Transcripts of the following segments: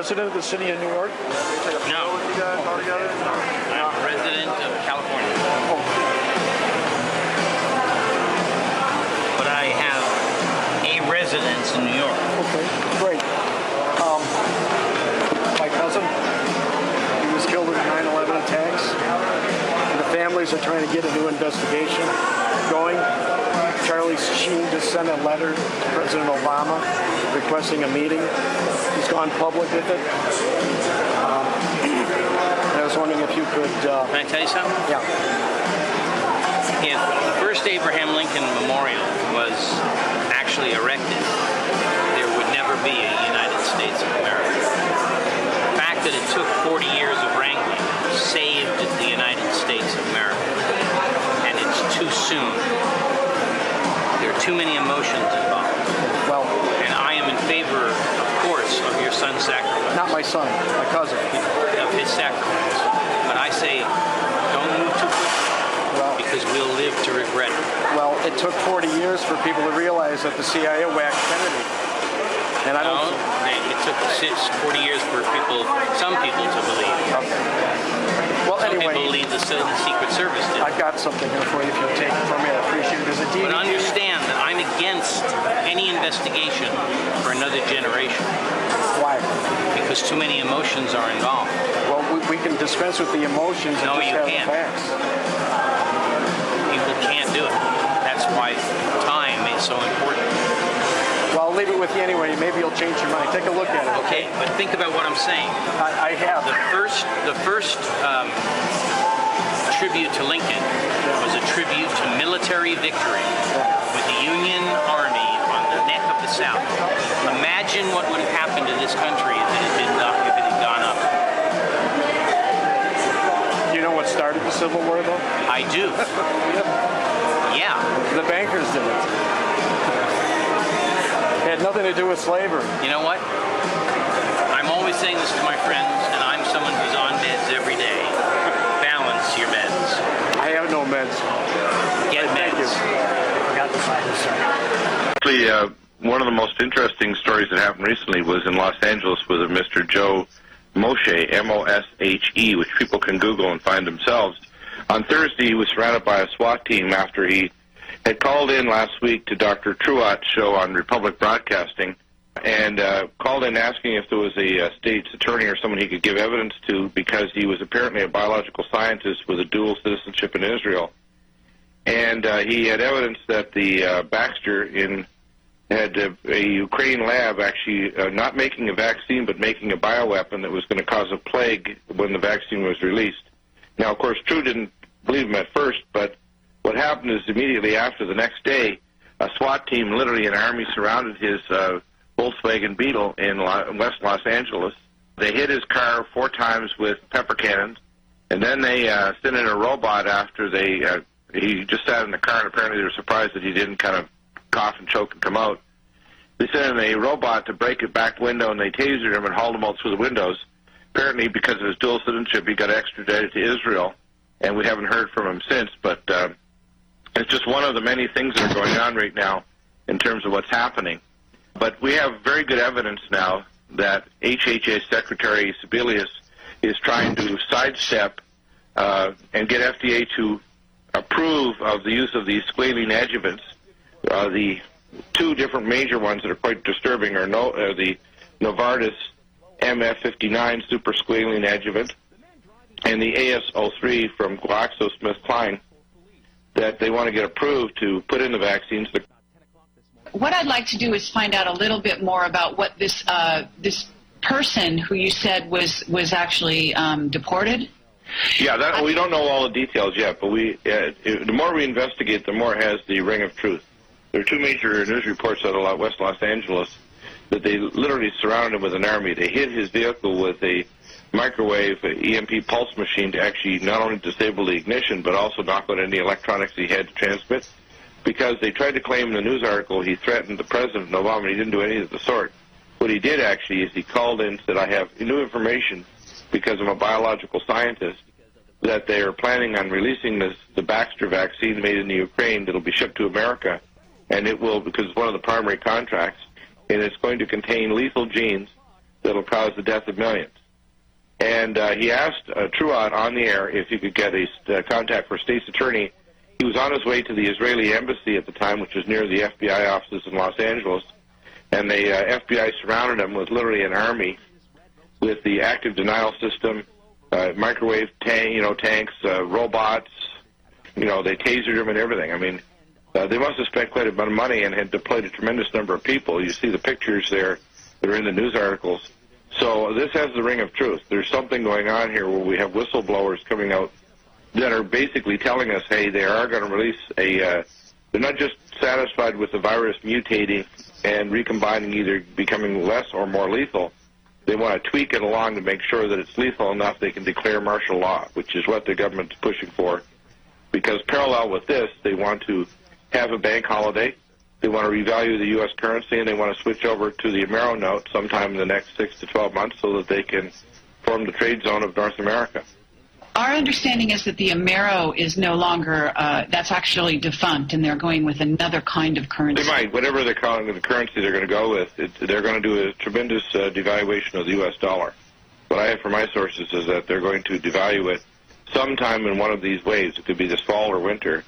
are you a resident of the city of New requesting a meeting. He's gone public with it. Um, I was wondering if you could. Uh, Can I tell you something? yeah. If the first Abraham Lincoln Memorial was actually erected, there would never be a United States of America. The fact that it took 40 years of sacrifice, not my son, my cousin. of his sacrifice. But I say, don't move too quickly, Well, because we'll live to regret it. well, it took 40 years for people to realize that the CIA whacked Kennedy. And I don't. they- it took six, 40 years for people, some people to believe. Well, Some anyway. people believe the the Secret Service did. I've got something here for you if you'll take it from me. I appreciate it. There's a DVD. But understand that I'm against any investigation for another generation Why? because too many emotions are involved. Well, we, we can dispense with the emotions and No, just you have can't. the facts. People can't do it. That's why time is so important. Well, I'll leave it with you anyway. Maybe you'll change your mind. Take a look at it. Okay, but think about what I'm saying. I, I have. The first, the first um, tribute to Lincoln was a tribute to military victory with the Union Army the neck of the South. Imagine what would have happened to this country if it had been not, if it had gone up. You know what started the Civil War, though? I do. Yeah. The bankers did it. It had nothing to do with slavery. You know what? I'm always saying this to my friends, and I'm someone who's on meds every day. Balance your meds. I have no meds. Get Thank you. Actually, uh, one of the most interesting stories that happened recently was in Los Angeles with a Mr. Joe Moshe, M-O-S-H-E, which people can Google and find themselves. On Thursday, he was surrounded by a SWAT team after he had called in last week to Dr. True Ott's show on Republic Broadcasting and uh, called in asking if there was a uh, state's attorney or someone he could give evidence to because he was apparently a biological scientist with a dual citizenship in Israel. And uh, he had evidence that the uh, Baxter in had a, a Ukraine lab actually uh, not making a vaccine but making a bioweapon that was going to cause a plague when the vaccine was released. Now, of course, True didn't believe him at first, but what happened is immediately after the next day, a SWAT team, literally an army, surrounded his uh, Volkswagen Beetle in La- West Los Angeles. They hit his car four times with pepper cannons, and then they uh, sent in a robot after they. Uh, he just sat in the car, and apparently they were surprised that he didn't kind of cough and choke and come out. They sent in a robot to break a back window, and they tasered him and hauled him out through the windows. Apparently, because of his dual citizenship, he got extradited to Israel, and we haven't heard from him since. But uh, it's just one of the many things that are going on right now in terms of what's happening. But we have very good evidence now that HHS Secretary Sebelius is trying to sidestep uh, and get FDA to approve of the use of these squalene adjuvants. Uh, the two different major ones that are quite disturbing are, no, are the Novartis MF59 super squalene adjuvant and the AS03 from GlaxoSmithKline that they want to get approved to put in the vaccines. What I'd like to do is find out a little bit more about what this uh, this person who you said was was actually um, deported. Yeah, that, we don't know all the details yet, but we uh, the more we investigate, the more has the ring of truth. There are two major news reports out of West Los Angeles that they literally surrounded him with an army. They hit his vehicle with a microwave EMP pulse machine to actually not only disable the ignition, but also knock out any electronics he had to transmit. Because they tried to claim in the news article he threatened the president, Obama, and he didn't do any of the sort. What he did actually is he called in and said, I have new information because I'm a biological scientist that they are planning on releasing this the Baxter vaccine made in the Ukraine that'll be shipped to America, and it will because it's one of the primary contracts, and it's going to contain lethal genes that'll cause the death of millions. And uh, he asked uh, True Ott on the air if he could get a uh, contact for state's attorney. He was on his way to the Israeli embassy at the time, which was near the FBI offices in Los Angeles, and the uh, FBI surrounded him with literally an army with the active denial system, uh, microwave tank, you know, tanks, uh, robots. You know, they tasered him and everything. I mean, uh, they must have spent quite a bit of money and had deployed a tremendous number of people. You see the pictures there that are in the news articles. So this has the ring of truth. There's something going on here where we have whistleblowers coming out that are basically telling us, hey, they are going to release a. Uh, they're not just satisfied with the virus mutating and recombining, either becoming less or more lethal. They want to tweak it along to make sure that it's lethal enough they can declare martial law, which is what the government's pushing for. Because parallel with this, they want to have a bank holiday. They want to revalue the U.S. currency, and they want to switch over to the Amero note sometime in the next six to 12 months so that they can form the trade zone of North America. Our understanding is that the Amero is no longer, uh, that's actually defunct, and they're going with another kind of currency. They might. Whatever they're calling the currency they're going to go with, it, they're going to do a tremendous uh, devaluation of the U.S. dollar. What I have from my sources is that they're going to devalue it sometime in one of these waves. It could be this fall or winter,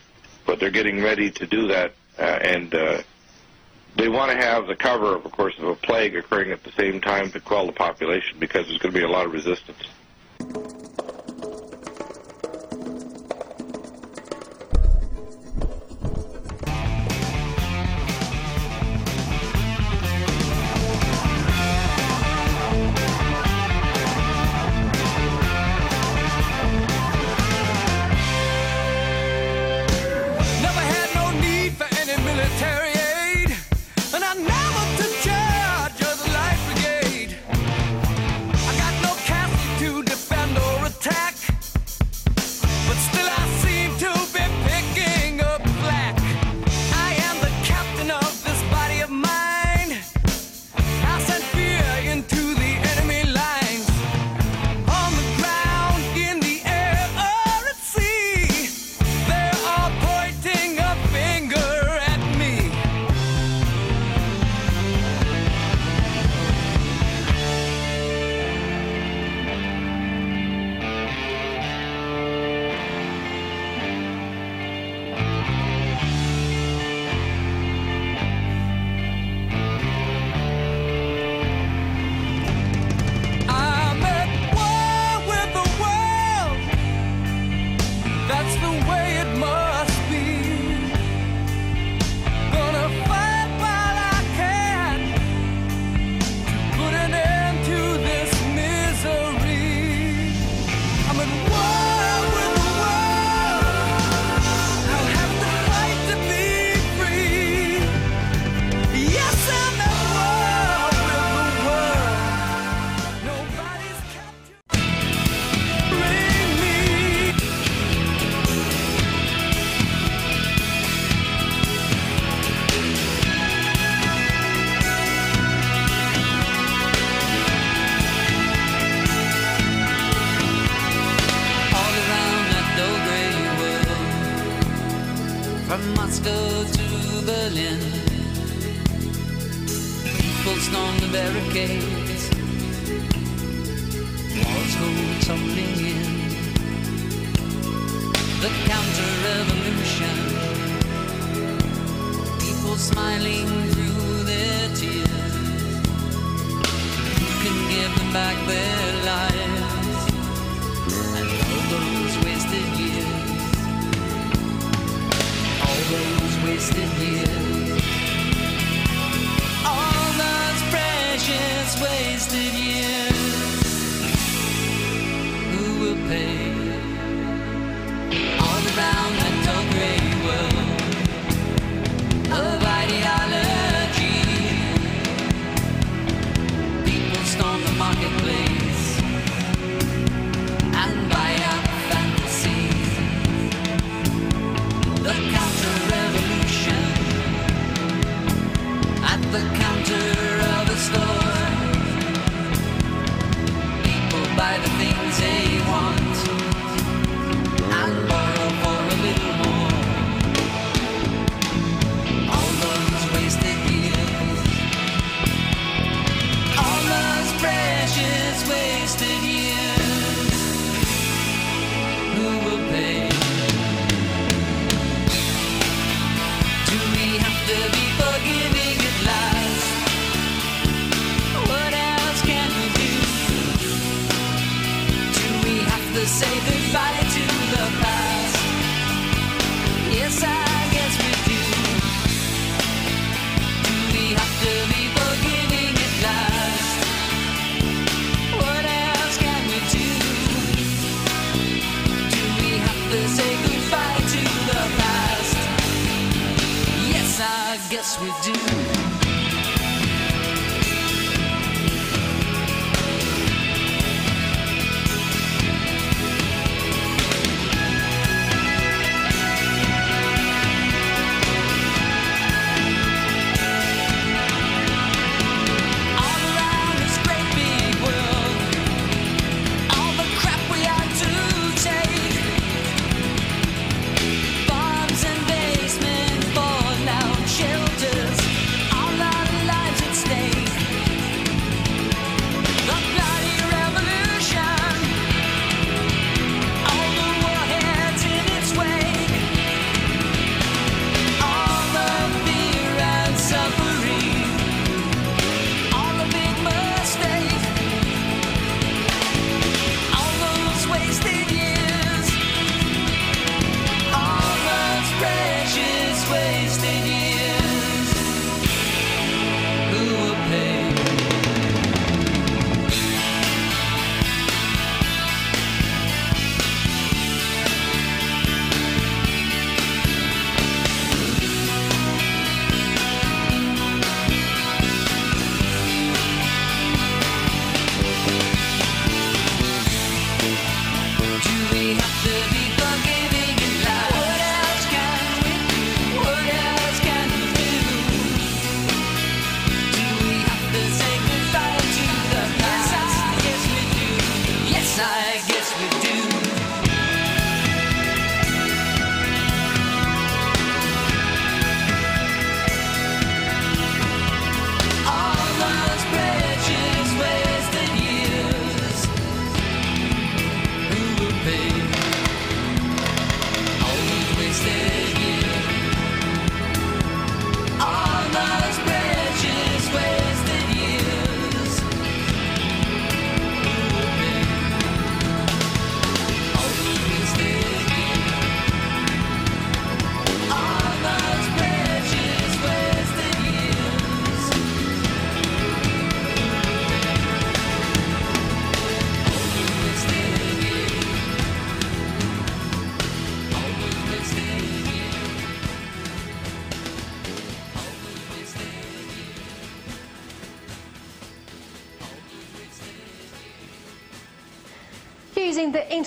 but they're getting ready to do that, uh, and uh, they want to have the cover, of course, of a plague occurring at the same time to quell the population because there's going to be a lot of resistance.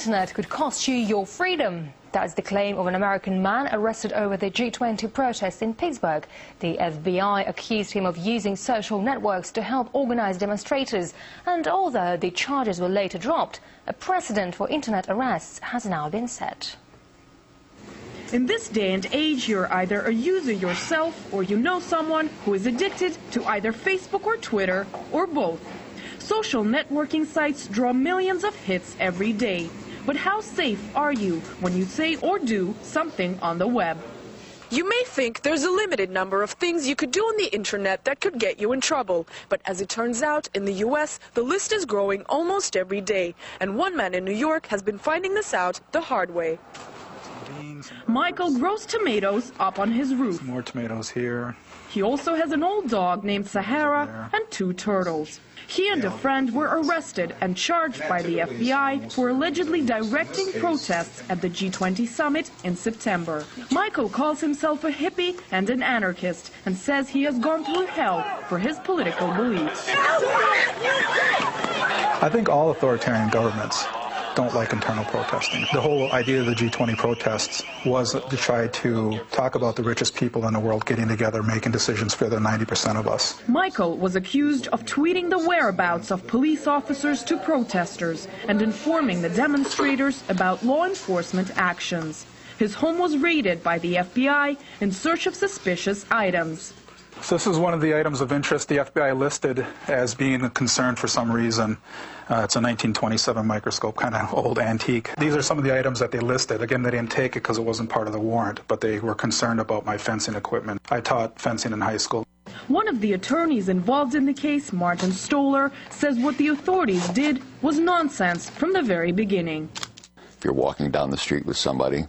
internet could cost you your freedom. That's the claim of an American man arrested over the G20 protests in Pittsburgh. The FBI accused him of using social networks to help organize demonstrators. And although the charges were later dropped, a precedent for internet arrests has now been set. In this day and age, you're either a user yourself or you know someone who is addicted to either Facebook or Twitter or both. Social networking sites draw millions of hits every day. But how safe are you when you say or do something on the web? You may think there's a limited number of things you could do on the internet that could get you in trouble. But as it turns out, in the U.S., the list is growing almost every day. And one man in New York has been finding this out the hard way. Michael grows tomatoes up on his roof. More tomatoes here. He also has an old dog named Sahara and two turtles. He and a friend were arrested and charged by the FBI for allegedly directing protests at the G20 summit in September. Michael calls himself a hippie and an anarchist and says he has gone through hell for his political beliefs. I think all authoritarian governments don't like internal protesting. The whole idea of the G20 protests was to try to talk about the richest people in the world getting together, making decisions for the 90% of us. Michael was accused of tweeting the whereabouts of police officers to protesters and informing the demonstrators about law enforcement actions. His home was raided by the FBI in search of suspicious items. So this is one of the items of interest the FBI listed as being a concern for some reason. Uh, it's a 1927 microscope, kind of old antique. These are some of the items that they listed. Again, they didn't take it because it wasn't part of the warrant, but they were concerned about my fencing equipment. I taught fencing in high school. One of the attorneys involved in the case, Martin Stoller, says what the authorities did was nonsense from the very beginning. If you're walking down the street with somebody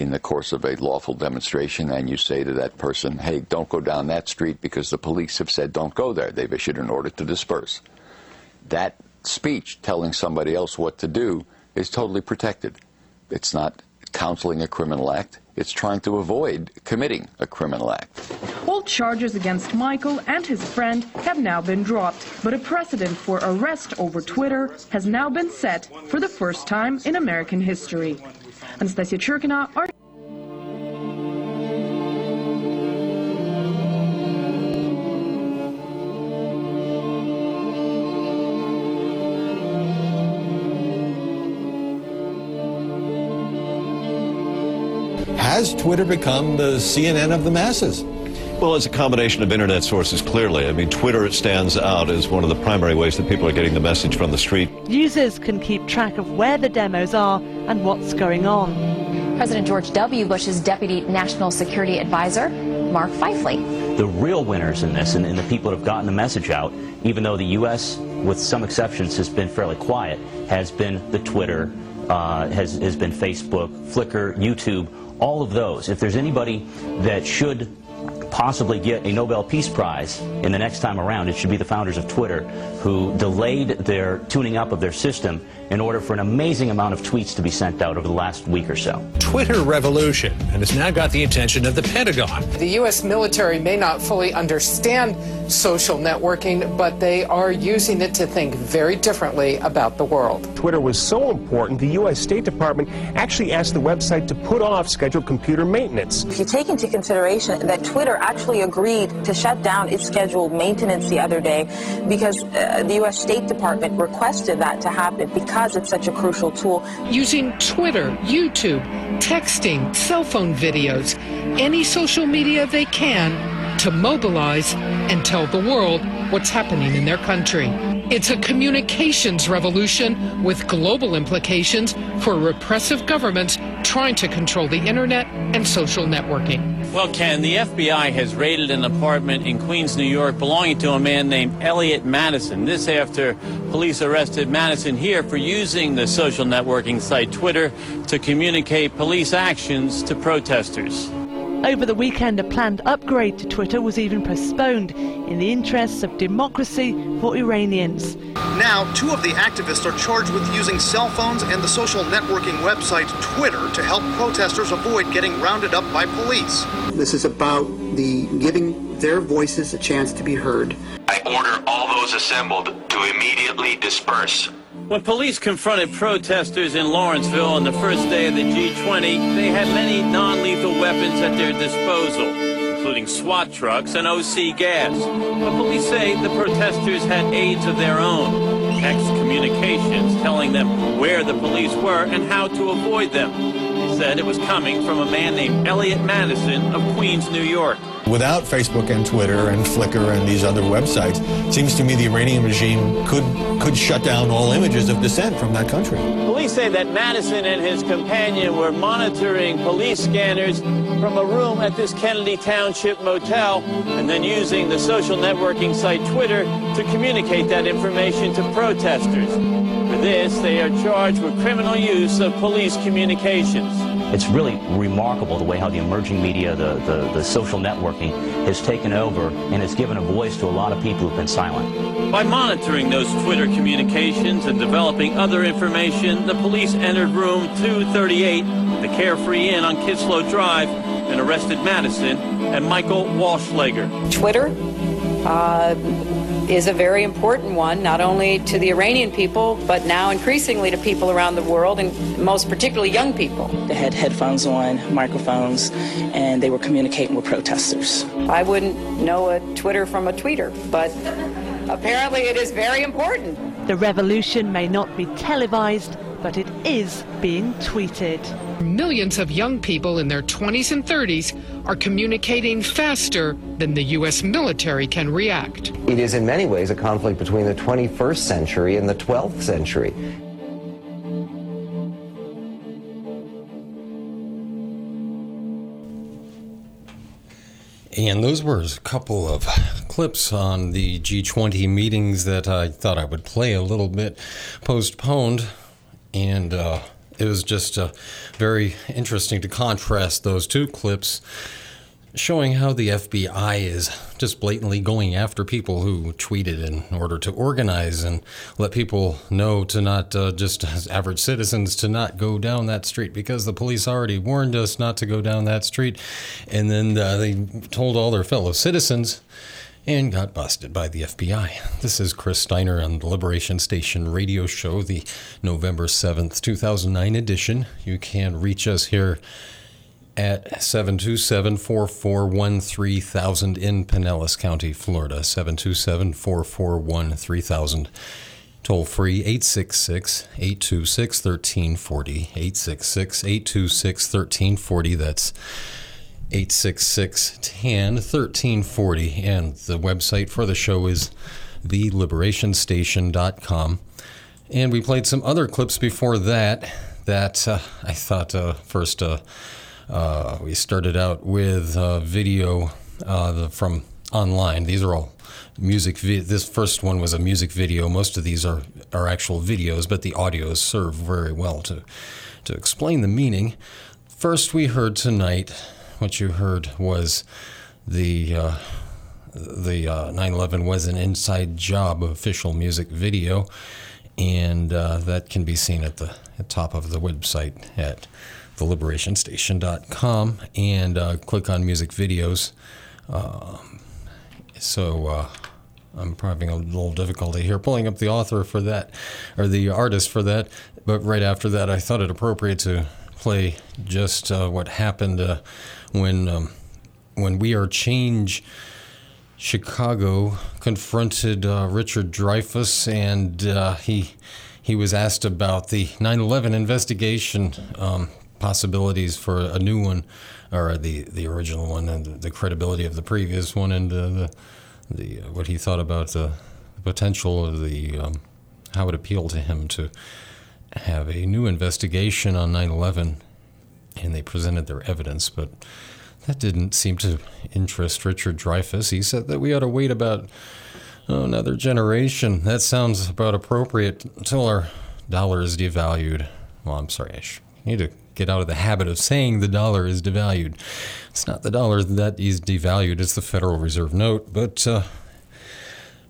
in the course of a lawful demonstration and you say to that person, hey, don't go down that street because the police have said don't go there. They've issued an order to disperse. That speech telling somebody else what to do is totally protected. It's not counseling a criminal act. It's trying to avoid committing a criminal act. All charges against Michael and his friend have now been dropped, but a precedent for arrest over Twitter has now been set for the first time in American history. Anastasia Churkina, our Has Twitter become the CNN of the masses? Well, it's a combination of internet sources, clearly. I mean, Twitter stands out as one of the primary ways that people are getting the message from the street. Users can keep track of where the demos are and what's going on. President George W. Bush's Deputy National Security Advisor, Mark Pfeifle. The real winners in this, and, and the people that have gotten the message out, even though the U.S., with some exceptions, has been fairly quiet, has been the Twitter, uh, has, has been Facebook, Flickr, YouTube, all of those. If there's anybody that should possibly get a Nobel Peace Prize in the next time around, it should be the founders of Twitter who delayed their tuning up of their system in order for an amazing amount of tweets to be sent out over the last week or so. Twitter revolution, and it's now got the attention of the Pentagon. The U.S. military may not fully understand social networking, but they are using it to think very differently about the world. Twitter was so important, the U.S. State Department actually asked the website to put off scheduled computer maintenance. If you take into consideration that Twitter actually agreed to shut down its scheduled maintenance the other day because uh, the U.S. State Department requested that to happen because it's such a crucial tool. Using Twitter, YouTube, texting, cell phone videos, any social media they can to mobilize and tell the world what's happening in their country. It's a communications revolution with global implications for repressive governments trying to control the internet and social networking. Well, Ken, the FBI has raided an apartment in Queens, New York, belonging to a man named Elliot Madison. This after police arrested Madison here for using the social networking site Twitter to communicate police actions to protesters. Over the weekend, a planned upgrade to Twitter was even postponed in the interests of democracy for Iranians. Now, two of the activists are charged with using cell phones and the social networking website Twitter to help protesters avoid getting rounded up by police. This is about the giving their voices a chance to be heard. I order all those assembled to immediately disperse. When police confronted protesters in Lawrenceville on the first day of the G20, they had many non-lethal weapons at their disposal, including SWAT trucks and OC gas. But police say the protesters had aides of their own, text communications telling them where the police were and how to avoid them. Said it was coming from a man named Elliot Madison of Queens, New York. Without Facebook and Twitter and Flickr and these other websites, it seems to me the Iranian regime could could shut down all images of dissent from that country. Police say that Madison and his companion were monitoring police scanners from a room at this Kennedy Township motel and then using the social networking site Twitter to communicate that information to protesters. For this, they are charged with criminal use of police communications. It's really remarkable the way how the emerging media, the, the, the social networking, has taken over and has given a voice to a lot of people who've been silent. By monitoring those Twitter communications and developing other information, the police entered room 238, the Carefree Inn on Kislow Drive, and arrested Madison and Michael Wallschlaeger. Twitter uh, is a very important one, not only to the Iranian people, but now increasingly to people around the world, and most particularly young people. They had headphones on, microphones, and they were communicating with protesters. I wouldn't know a Twitter from a tweeter, but apparently it is very important. The revolution may not be televised, but it is being tweeted. Millions of young people in their 20s and 30s are communicating faster than the U.S. military can react. It is in many ways a conflict between the 21st century and the 12th century. And those were a couple of clips on the G20 meetings that I thought I would play a little bit postponed. And uh, it was just uh, very interesting to contrast those two clips showing how the FBI is just blatantly going after people who tweeted in order to organize and let people know to not uh, just as average citizens to not go down that street because the police already warned us not to go down that street. And then uh, they told all their fellow citizens and got busted by the FBI. This is Chris Steiner on the Liberation Station radio show, the November 7th, 2009 edition. You can reach us here at 727 441 3000 in Pinellas County, Florida. 727 441 3000. Toll free 866 826 1340. 866 826 1340. That's 866 10 1340. And the website for the show is theliberationstation.com. And we played some other clips before that that uh, I thought uh, first. Uh, uh, we started out with uh, video uh, the, from online. These are all music. Vi- this first one was a music video. Most of these are, are actual videos, but the audios serve very well to to explain the meaning. First, we heard tonight. What you heard was the uh, the 9/11 was an inside job official music video, and uh, that can be seen at the at top of the website at theliberationstation.com and uh, click on music videos. Um, so uh, I'm having a little difficulty here pulling up the author for that, or the artist for that. But right after that, I thought it appropriate to play just uh, what happened uh, when um, when We Are Change. Chicago confronted uh, Richard Dreyfuss, and uh, he he was asked about the 9/11 investigation. Um, possibilities for a new one, or the the original one, and the, the credibility of the previous one, and uh, the the uh, what he thought about the, potential of the um, how it appealed to him to have a new investigation on 9/11, and they presented their evidence, but. That didn't seem to interest Richard Dreyfuss. He said that we ought to wait about oh, another generation. That sounds about appropriate until our dollar is devalued. Well, I'm sorry, I need to get out of the habit of saying the dollar is devalued. It's not the dollar that is devalued, it's the Federal Reserve note. But uh,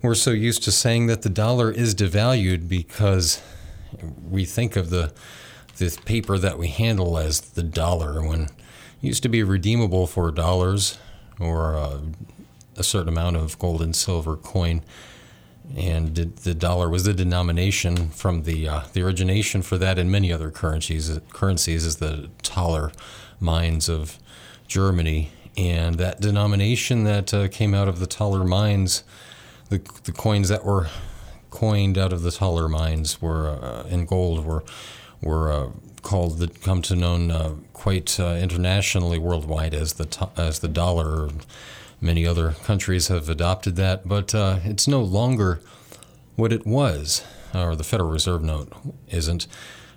we're so used to saying that the dollar is devalued because we think of the this paper that we handle as the dollar when it used to be redeemable for dollars or uh, a certain amount of gold and silver coin. And the dollar was the denomination from the uh, the origination for that and many other currencies currencies is the Thaler mines of Germany. And that denomination that uh, came out of the Thaler mines the the coins that were coined out of the Thaler mines were uh, in gold were were uh, called the come to known uh, quite uh, internationally worldwide as the as the dollar. Many other countries have adopted that, but it's no longer what it was, or the Federal Reserve note isn't.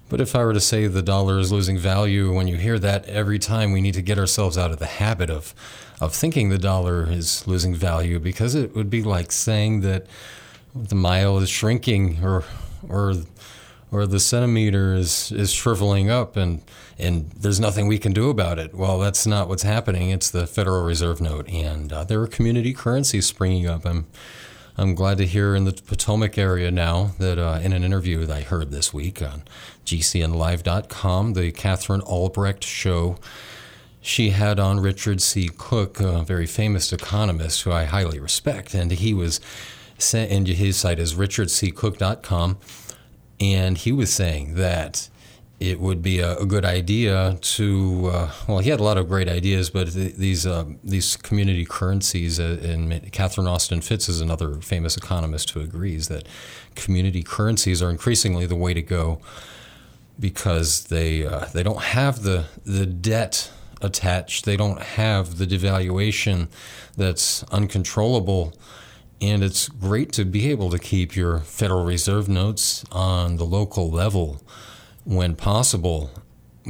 But if I were to say the dollar is losing value, when you hear that every time, we need to get ourselves out of the habit of of thinking the dollar is losing value because it would be like saying that the mile is shrinking or or or the centimeter is is shriveling up and and there's nothing we can do about it. Well, that's not what's happening. It's the Federal Reserve note, and uh, there are community currencies springing up. I'm I'm glad to hear in the Potomac area now that uh, in an interview that I heard this week on GCNLive.com, the Katherine Albrecht show, she had on Richard C. Cook, a very famous economist who I highly respect, and he was sent, and his site is richardccook.com, and he was saying that it would be a, a good idea to uh, well he had a lot of great ideas but th- these uh, these community currencies uh, and Catherine Austin Fitts is another famous economist who agrees that community currencies are increasingly the way to go because they uh, they don't have the the debt attached. They don't have the devaluation that's uncontrollable and it's great to be able to keep your Federal Reserve notes on the local level when possible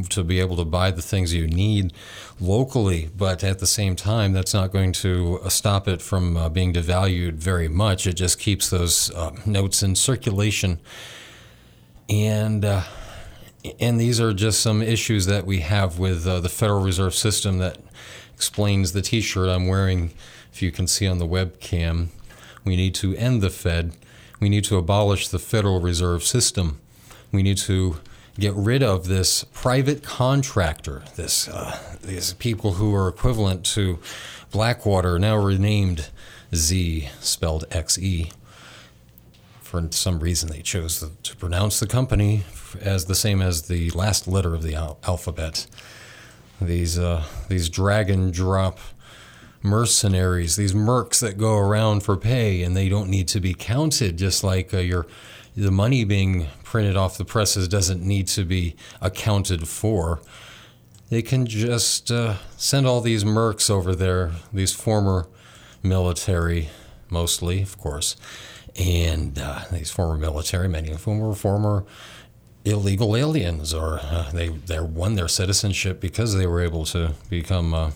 to be able to buy the things you need locally, but at the same time, that's not going to uh, stop it from uh, being devalued very much. It just keeps those uh, notes in circulation. And uh, and these are just some issues that we have with uh, the Federal Reserve System that explains the T-shirt I'm wearing. If you can see on the webcam, we need to end the Fed. We need to abolish the Federal Reserve System. We need to get rid of this private contractor, this uh, these people who are equivalent to Blackwater, now renamed Z, spelled X E. For some reason, they chose to pronounce the company as the same as the last letter of the al- alphabet. These uh, these drag and drop mercenaries, these mercs that go around for pay, and they don't need to be counted, just like uh, your the money being printed off the presses doesn't need to be accounted for. They can just uh, send all these mercs over there, these former military, mostly, of course, and uh, these former military, many of whom were former illegal aliens, or uh, they they won their citizenship because they were able to become uh,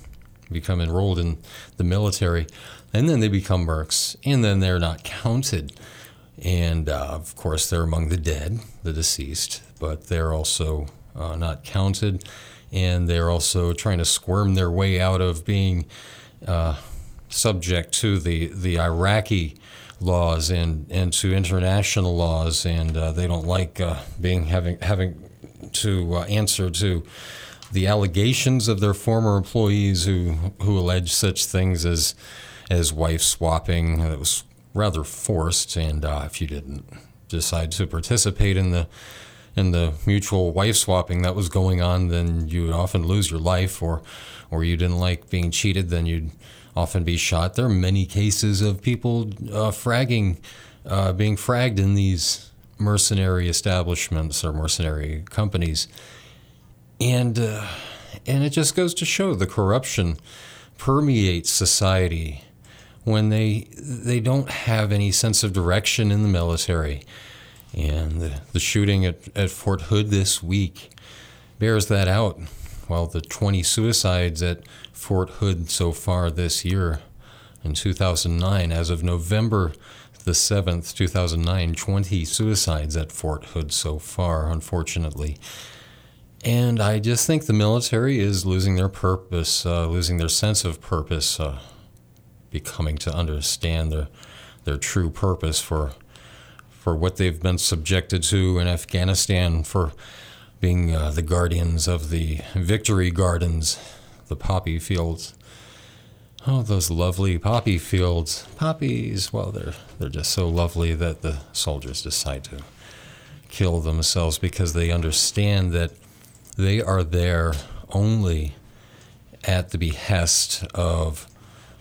become enrolled in the military, and then they become mercs, and then they're not counted and uh, of course, they're among the dead, the deceased, but they're also uh, not counted. And they're also trying to squirm their way out of being uh, subject to the, the Iraqi laws and, and to international laws. And uh, they don't like uh, being having, having to uh, answer to the allegations of their former employees who, who allege such things as, as wife swapping. That was rather forced. And uh, if you didn't decide to participate in the in the mutual wife swapping that was going on, then you would often lose your life, or or you didn't like being cheated, then you'd often be shot. There are many cases of people uh, fragging, uh, being fragged in these mercenary establishments or mercenary companies, and uh, and it just goes to show the corruption permeates society when they they don't have any sense of direction in the military. And the, the shooting at, at Fort Hood this week bears that out. Well, the 20 suicides at Fort Hood so far this year in 2009, as of November the 7th, 2009, 20 suicides at Fort Hood so far, unfortunately. And I just think the military is losing their purpose, uh, losing their sense of purpose. Uh, becoming to understand their their true purpose for for what they've been subjected to in Afghanistan for being uh, the guardians of the victory gardens, the poppy fields. Oh, those lovely poppy fields. Poppies, well, they're, they're just so lovely that the soldiers decide to kill themselves because they understand that they are there only at the behest of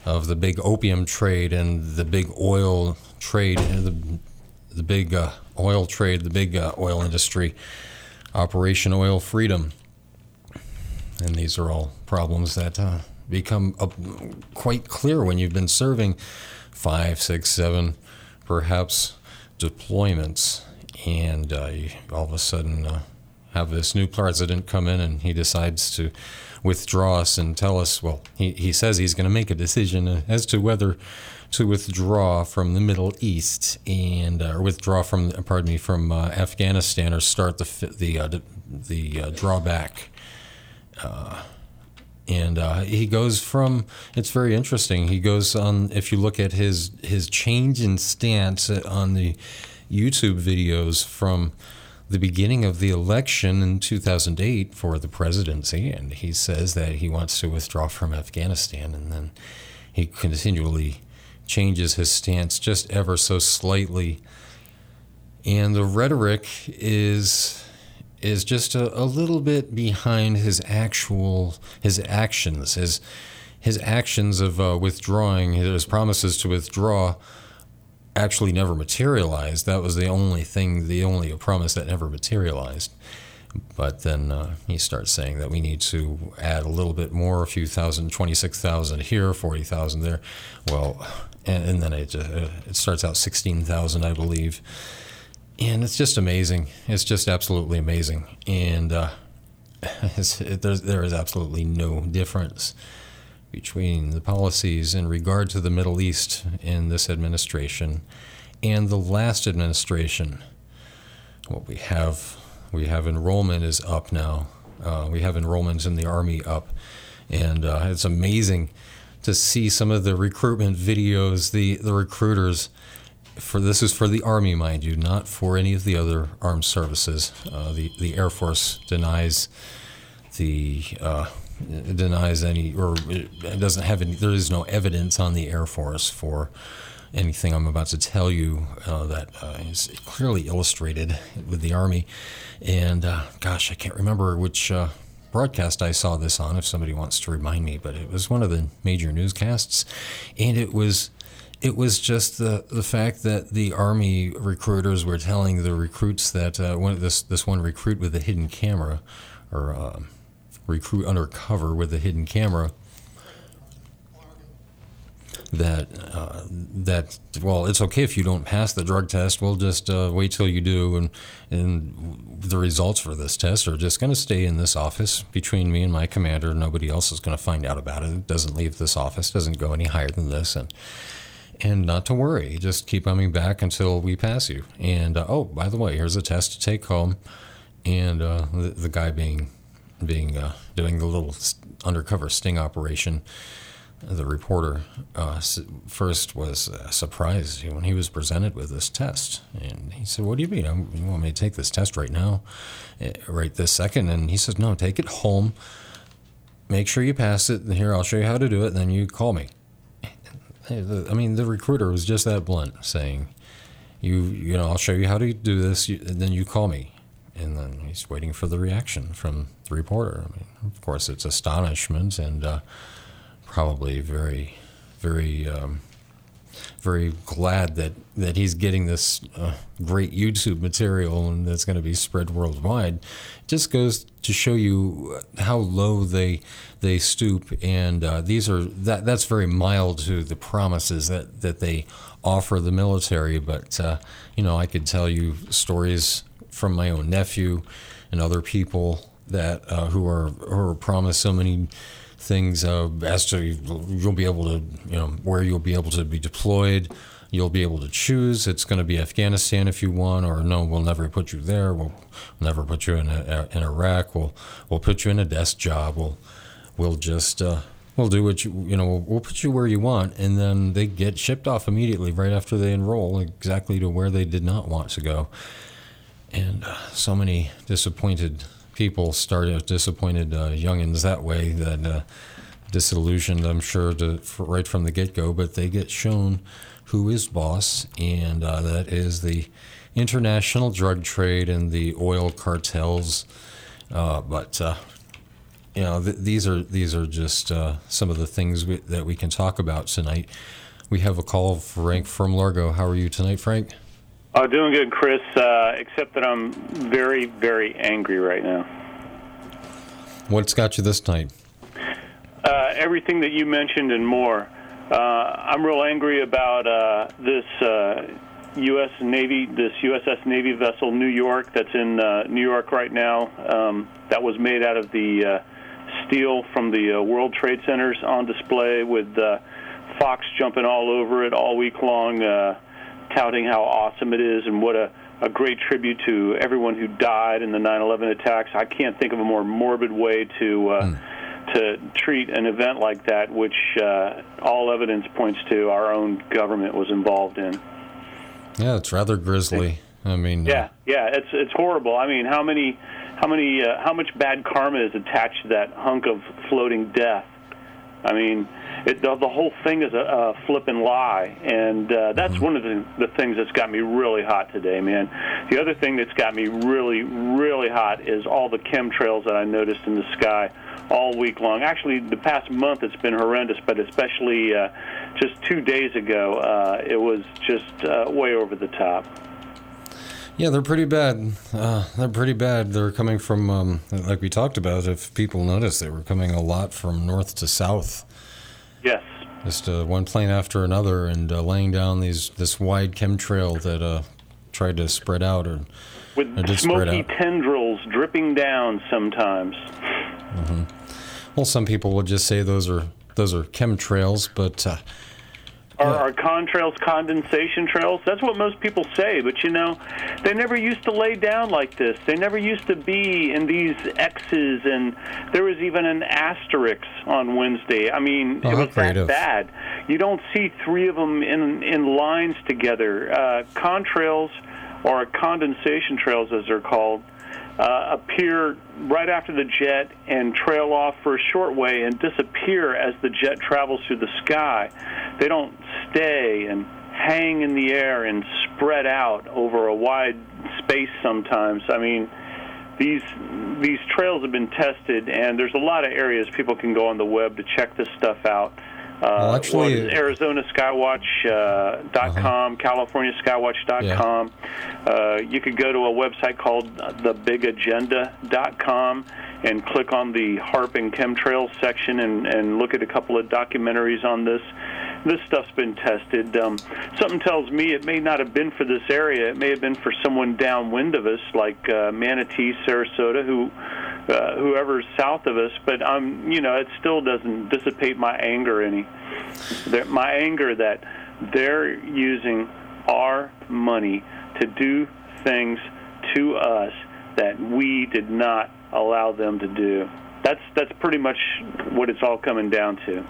of the big opium trade and the big oil trade and the, the big uh, oil trade, the big uh, oil industry Operation Oil Freedom. And these are all problems that uh, become quite clear when you've been serving five, six, seven, perhaps deployments, and uh, all of a sudden uh, have this new president come in and he decides to withdraw us and tell us, well, he, he says he's going to make a decision as to whether to withdraw from the Middle East and uh, withdraw from pardon me from uh, Afghanistan or start the the uh, the uh, drawback. Uh, and uh, he goes from it's very interesting. He goes on if you look at his his change in stance on the YouTube videos from the beginning of the election in 2008 for the presidency, and he says that he wants to withdraw from Afghanistan, and then he continually changes his stance just ever so slightly. And the rhetoric is is just a, a little bit behind his actual his actions his his actions of uh, withdrawing his promises to withdraw actually never materialized. That was the only thing the only promise that never materialized. But then uh, he starts saying that we need to add a little bit more a few thousand 26,000 here 40,000 there. Well and, and then it, uh, it starts out 16,000 I believe. And it's just amazing. It's just absolutely amazing, and uh, it, there is absolutely no difference between the policies in regard to the Middle East in this administration and the last administration. What we have, we have enrollment is up now. Uh, we have enrollments in the Army up, and uh, it's amazing to see some of the recruitment videos. The the recruiters for this is for the Army, mind you, not for any of the other armed services. Uh, the the Air Force denies the uh, denies any or doesn't have any. There is no evidence on the Air Force for anything I'm about to tell you uh, that uh, is clearly illustrated with the Army. And uh, gosh, I can't remember which uh, broadcast I saw this on. If somebody wants to remind me, but it was one of the major newscasts, and it was it was just the the fact that the army recruiters were telling the recruits that uh, one this this one recruit with a hidden camera, or uh, recruit undercover with a hidden camera. That uh, that well, it's okay if you don't pass the drug test. We'll just uh, wait till you do, and and the results for this test are just going to stay in this office between me and my commander. Nobody else is going to find out about it. It doesn't leave this office. Doesn't go any higher than this, and and not to worry. Just keep coming back until we pass you. And uh, oh, by the way, here's a test to take home. And uh, the, the, guy being being uh, doing the little undercover sting operation, the reporter uh, first was uh, surprised when he was presented with this test, and he said, "What do you mean? I'm, you want me to take this test right now, eh, right this second? And he says, "No, take it home." Make sure you pass it. Here, I'll show you how to do it. And Then you call me. I mean, the recruiter was just that blunt, saying, "You, you know, I'll show you how to do this, and then you call me." And then he's waiting for the reaction from the reporter. I mean, of course, it's astonishment and uh, probably very, very, um, very glad that that he's getting this uh, great YouTube material and that's going to be spread worldwide. It just goes to show you how low they they stoop, and uh, these are that that's very mild to the promises that that they offer the military. But uh, you know, I could tell you stories from my own nephew and other people that uh, who are who are promised so many things uh, as to you'll be able to you know where you'll be able to be deployed you'll be able to choose. It's going to be Afghanistan if you want, or no, we'll never put you there. We'll, never put you in a, in Iraq. We'll we'll put you in a desk job. We'll we'll just uh, we'll do what you you know. We'll, we'll put you where you want, and then they get shipped off immediately right after they enroll, exactly to where they did not want to go. And uh, so many disappointed people started disappointed uh, youngins that way that uh, disillusioned, I'm sure, to, right from the get go. But they get shown who is boss, and uh, that is the international drug trade and the oil cartels. Uh, but uh, you know, th- these are these are just uh, some of the things we, that we can talk about tonight. We have a call, Frank from Largo. How are you tonight, Frank? Oh, doing good, Chris. Uh, except that I'm very, very angry right now. What's got you this night? Uh, everything that you mentioned and more. Uh, I'm real angry about uh, this uh, U.S. Navy, this USS Navy vessel New York that's in uh, New York right now. Um, that was made out of the uh, steel from the uh, World Trade Centers on display with uh, Fox jumping all over it all week long, uh, touting how awesome it is and what a, a great tribute to everyone who died in the 9/11 attacks. I can't think of a more morbid way to. Uh, To treat an event like that, which uh, all evidence points to our own government was involved in. Yeah, it's rather grisly. I mean, Yeah, yeah, it's it's horrible. I mean, how many, how many, uh, how much bad karma is attached to that hunk of floating death? I mean, it, the, the whole thing is a, a flippin' lie, and uh, that's one of the, the things that's got me really hot today, man. The other thing that's got me really, really hot is all the chemtrails that I noticed in the sky all week long. Actually, the past month it's been horrendous, but especially uh, just two days ago, uh, it was just uh, way over the top. Yeah, they're pretty bad. Uh, they're pretty bad. They're coming from, um, like we talked about, if people noticed, they were coming a lot from north to south. Yes. Just uh, one plane after another and uh, laying down these this wide chemtrail that uh, tried to spread out or, With or did spread smoky tendrils dripping down sometimes. hmm Well, some people would just say those are those are chemtrails, but Are, are contrails condensation trails? That's what most people say, but you know, they never used to lay down like this. They never used to be in these X's, and there was even an asterisk on Wednesday. I mean, Oh, it was that bad. You don't see three of them in in lines together. Uh, contrails, or condensation trails, as they're called. Uh, appear right after the jet and trail off for a short way and disappear as the jet travels through the sky. They don't stay and hang in the air and spread out over a wide space sometimes. I mean, these these trails have been tested, and there's a lot of areas people can go on the web to check this stuff out. Uh, Well, actually- what is Arizona Skywatch uh, dot com, California Skywatch dot com. Uh, you could go to a website called thebigagenda.com and click on the HAARP and chemtrails section and, and look at a couple of documentaries on this. This stuff's been tested. Um, something tells me it may not have been for this area. It may have been for someone downwind of us, like uh, Manatee, Sarasota, who uh, whoever's south of us. But um, you know, it still doesn't dissipate my anger any. My anger that they're using our money to do things to us that we did not allow them to do. That's that's pretty much what it's all coming down to.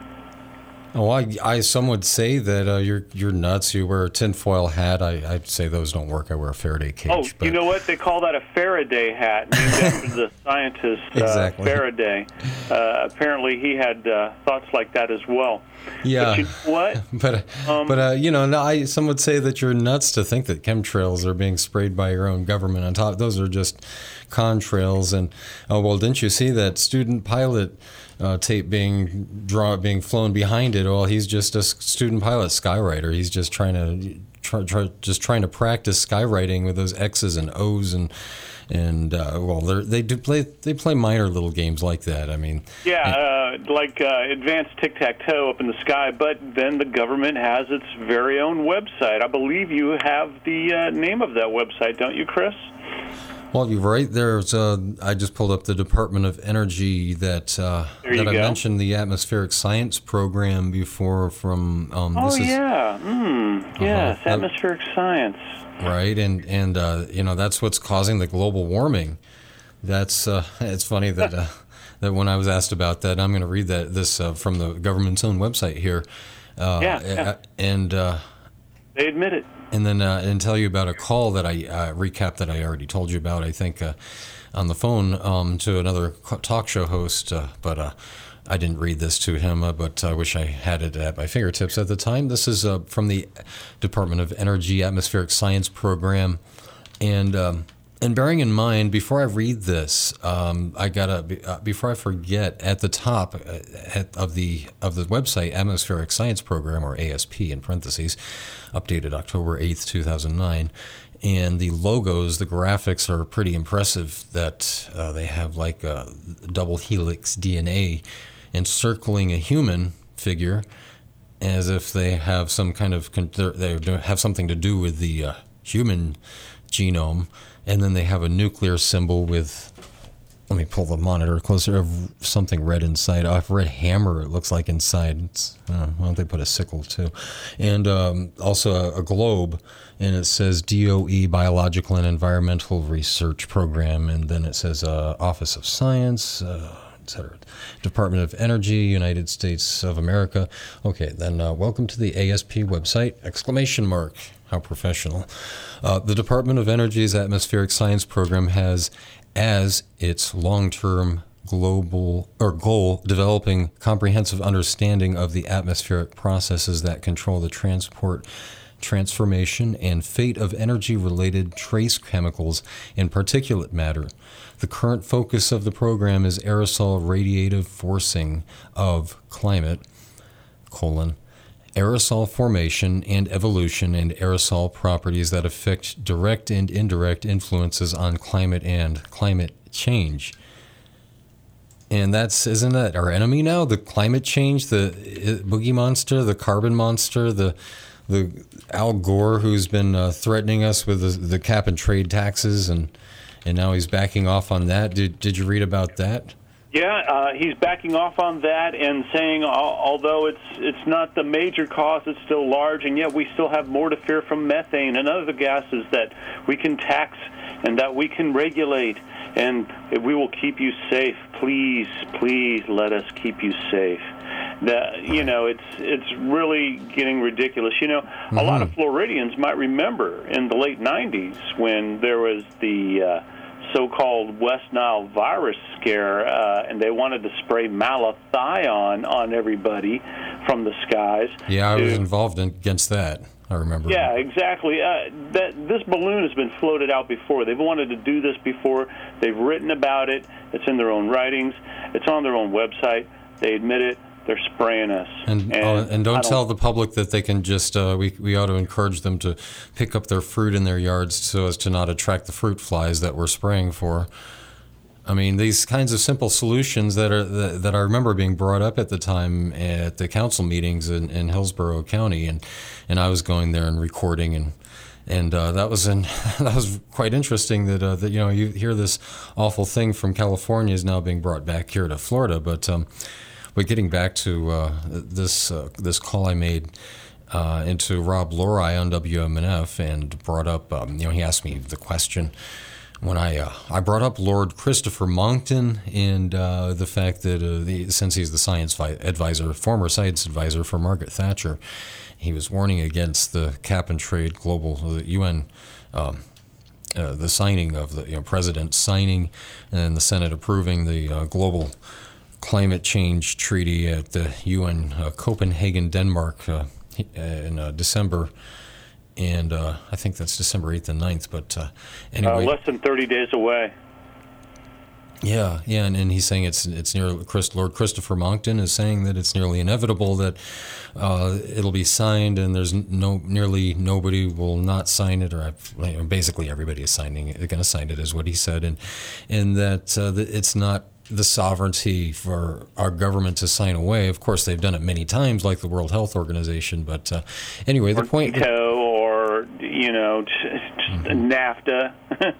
Oh, I, I some would say that uh, you're you're nuts. You wear a tinfoil hat. I, I'd say those don't work. I wear a Faraday cage. Oh, you know what? They call that a Faraday hat, named after the scientist uh, Exactly. Faraday. Uh, apparently, he had uh, thoughts like that as well. Yeah. But you know what? But Um, but uh, you know, no, I, some would say that you're nuts to think that chemtrails are being sprayed by your own government on top. Those are just contrails. And oh well, didn't you see that student pilot uh, tape being draw being flown behind it? Well, he's just a student pilot skywriter. He's just trying to try, try, just trying to practice skywriting with those X's and O's and. And uh, well, they're- they do play. They play minor little games like that. I mean, Yeah, uh, like uh, advanced tic tac toe up in the sky, but then the government has its very own website. I believe you have the uh, name of that website, don't you, Chris? Well, you're right. There's uh, I just pulled up the Department of Energy that uh, that I mentioned the atmospheric science program before from. Um, oh, this is, yeah. Mm, yes, Uh-huh. atmospheric science. right, and and uh, you know that's what's causing the global warming. That's uh, it's funny that uh, that when I was asked about that, I'm going to read that this uh, from the government's own website here. Uh, Yeah, yeah. and. Uh, They admit it. And then uh, and tell you about a call that I uh, recap that I already told you about. I think uh, on the phone um, to another talk show host, uh, but uh, I didn't read this to him. Uh, but I wish I had it at my fingertips at the time. This is from the Department of Energy Atmospheric Science Program, and. Um, and bearing in mind, before I read this, um, I gotta uh, before I forget. At the top uh, of the of the website, Atmospheric Science Program, or ASP in parentheses, updated October eighth, two thousand nine. and the logos, the graphics are pretty impressive. That uh, they have like a double helix DNA encircling a human figure, as if they have some kind of they have something to do with the uh, human genome, and then they have a nuclear symbol with. Let me pull the monitor closer. Of something red inside. A red hammer. It looks like inside. It's, uh, why don't they put a sickle too? And um, also a, a globe and it says DOE Biological and Environmental Research Program, and then it says uh, Office of Science, uh, etc. Department of Energy, United States of America. Okay, then uh, welcome to the ASP website! Exclamation mark. How professional. Uh, the Department of Energy's Atmospheric Science Program has as its long-term global or goal developing comprehensive understanding of the atmospheric processes that control the transport transformation, and fate of energy related trace chemicals in particulate matter. The current focus of the program is aerosol radiative forcing of climate, colon, aerosol formation and evolution and aerosol properties that affect direct and indirect influences on climate and climate change. And that's isn't that our enemy now? The climate change, the uh, boogie monster, the carbon monster, the the Al Gore, who's been uh, threatening us with the, the, cap and trade taxes, and and now he's backing off on that. Did did you read about that? Yeah, uh, he's backing off on that and saying, although it's it's not the major cause, it's still large, and yet we still have more to fear from methane and other gases that we can tax and that we can regulate, and we will keep you safe. Please, please, let us keep you safe that you know it's it's really getting ridiculous. You know, mm-hmm. a lot of mm-hmm. Floridians might remember in the late '90s when there was the uh, so-called West Nile virus scare, uh, and they wanted to spray malathion on everybody from the skies. Yeah, I was involved in, against that. I remember. Yeah, exactly. Uh, that this balloon has been floated out before. They've wanted to do this before. They've written about it. It's in their own writings. It's on their own website. They admit it they're spraying us. And and, uh, and don't, don't, tell the public that they can just uh, we we ought to encourage them to pick up their fruit in their yards so as to not attract the fruit flies that we're spraying for. I mean, these kinds of simple solutions that are that, that I remember being brought up at the time at the council meetings in, in Hillsborough County, and and I was going there and recording and and uh, that was in, that was quite interesting that uh, that you know you hear this awful thing from California is now being brought back here to Florida, but um, but getting back to uh, this uh, this call I made uh, into Rob Lorei on WMNF and brought up, um, you know, he asked me the question when I uh, I brought up Lord Christopher Monckton and uh, the fact that uh, the, since he's the science advisor, former science advisor for Margaret Thatcher, he was warning against the cap and trade global the UN. Um, uh, the signing of the you know, president signing and the Senate approving the uh, global climate change treaty at the UN uh, Copenhagen, Denmark, uh, in uh, December. And uh, I think that's December 8th and 9th. But uh, anyway. less than 30 days away. Yeah, yeah, and, and he's saying it's it's near Chris, Lord Christopher Monckton is saying that it's nearly inevitable that uh, it'll be signed, and there's no nearly nobody will not sign it, or basically everybody is signing it, going to sign it, is what he said, and and that, uh, that it's not the sovereignty for our government to sign away. Of course, they've done it many times, like the World Health Organization. But uh, anyway, the point. NATO or you know, mm-hmm. NAFTA,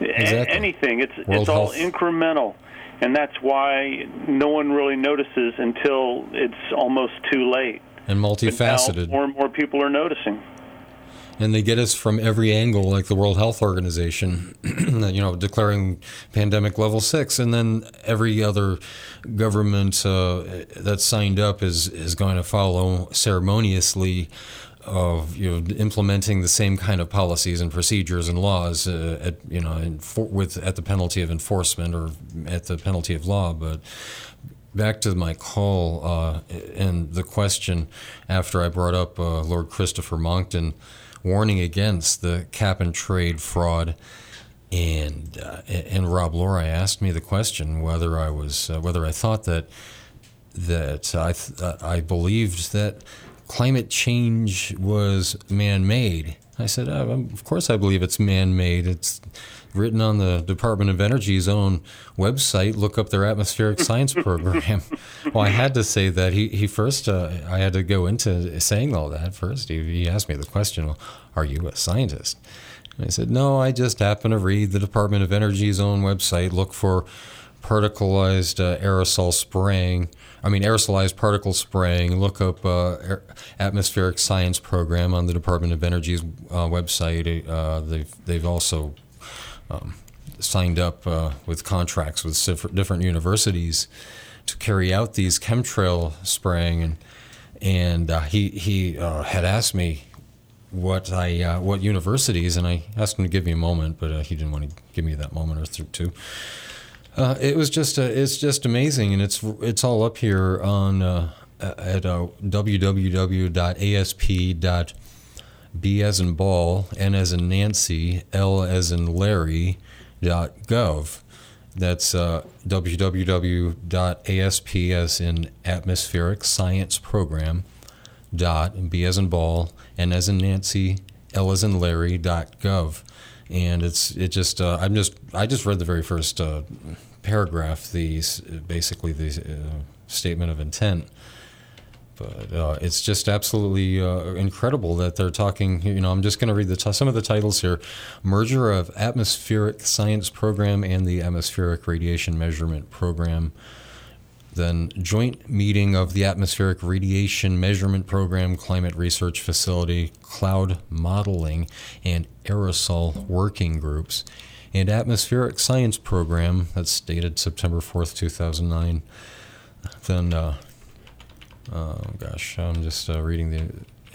exactly. anything. It's World it's all Health. incremental, and that's why no one really notices until it's almost too late. And multifaceted. more and more people are noticing and they get us from every angle, like the World Health Organization, you know, declaring pandemic level six, and then every other government uh, signed up is is going to follow ceremoniously of you know implementing the same kind of policies and procedures and laws uh, at you know for, with at the penalty of enforcement or at the penalty of law, but back to my call uh, and the question after I brought up uh, Lord Christopher Monckton warning against the cap and trade fraud. And uh, and Rob Lorei asked me the question whether I was uh, whether I thought that that I th- uh, I believed that climate change was man-made I said, oh, Of course, I believe it's man made. It's written on the Department of Energy's own website. Look up their atmospheric science program. well, I had to say that. He, he first, uh, I had to go into saying all that first. He, he asked me the question, well, Are you a scientist? And I said, No, I just happen to read the Department of Energy's own website, look for particleized uh, aerosol spraying. I mean, aerosolized particle spraying. Look up uh, atmospheric science program on the Department of Energy's uh, website. Uh, they've they've also um, signed up uh, with contracts with different universities to carry out these chemtrail spraying, and and uh, he he uh, had asked me what I uh, what universities, and I asked him to give me a moment, but uh, he didn't want to give me that moment or two. Uh, it was just it's just amazing, and it's it's all up here on at uh, www.asp.com B as in ball, N as in Nancy, L as in Larry, dot gov. That's uh, www.asp as in atmospheric science program dot B as in ball, N as in Nancy, L as in Larry dot gov. And it's it just uh, I'm just I just read the very first uh, paragraph, the basically the uh, statement of intent but uh, it's just absolutely uh, incredible that they're talking. You know, I'm just going to read t- some of the titles here: merger of atmospheric science program and the atmospheric radiation measurement program. Then joint meeting of the atmospheric radiation measurement program, climate research facility, cloud modeling, and aerosol working groups, and atmospheric science program that's dated September 4th, 2009. Then. Uh, Oh gosh, I'm just uh, reading the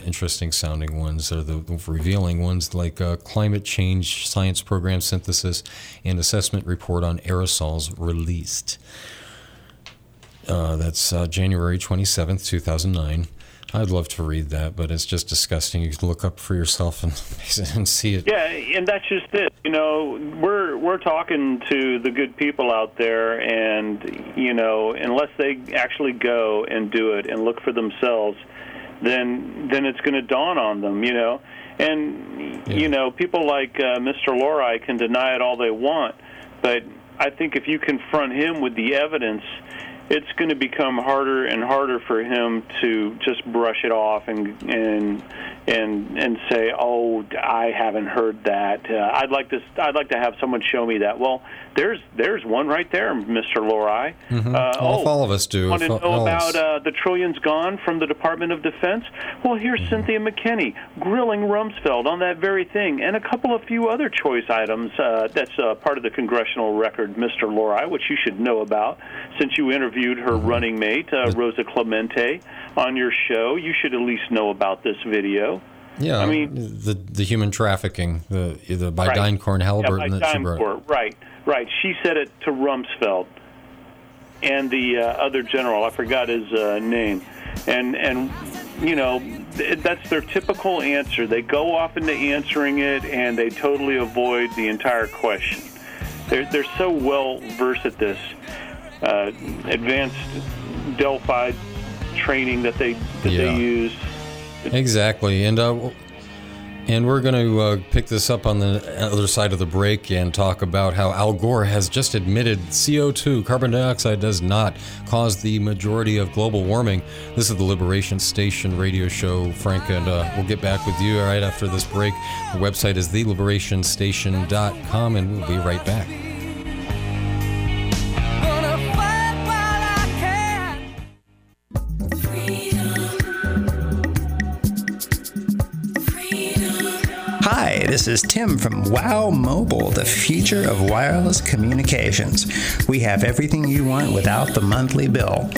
interesting sounding ones or the revealing ones like uh, climate change science program synthesis and assessment report on aerosols released. Uh, that's uh, January 27th, 2009. I'd love to read that, but it's just disgusting. You can look up for yourself and, and see it. Yeah, and that's just it. You know, we're we're talking to the good people out there, and you know, unless they actually go and do it and look for themselves, then then it's going to dawn on them. You know, and yeah. you know, people like uh, Mr. Lorei can deny it all they want, but I think if you confront him with the evidence it's going to become harder and harder for him to just brush it off and and and and say, "Oh, I haven't heard that." Uh, I'd like to I'd like to have someone show me that. Well, there's there's one right there, Mr. Lorei. Mm-hmm. Uh, oh, all of us do. Want to know about uh, the trillions gone from the Department of Defense? Well, here's mm-hmm. Cynthia McKinney grilling Rumsfeld on that very thing, and a couple of few other choice items. Uh, that's uh, part of the congressional record, Mr. Lorei, which you should know about since you interviewed her mm-hmm. running mate, uh, Rosa Clemente, on your show. You should at least know about this video. Yeah, I mean the the human trafficking, the the by right. DynCorp Halliburton yeah, that she brought. Right, right. She said it to Rumsfeld and the uh, other general. I forgot his uh, name, and and you know that's their typical answer. They go off into answering it, and they totally avoid the entire question. They're they're so well versed at this uh, advanced Delphi training that they that yeah. they use. Exactly, and uh, and we're going to uh, pick this up on the other side of the break and talk about how Al Gore has just admitted CO2, carbon dioxide, does not cause the majority of global warming. This is the Liberation Station radio show, Frank, and uh, we'll get back with you right after this break. The website is theliberationstation.com, and we'll be right back. This is Tim from WOW Mobile, the future of wireless communications. We have everything you want without the monthly bill.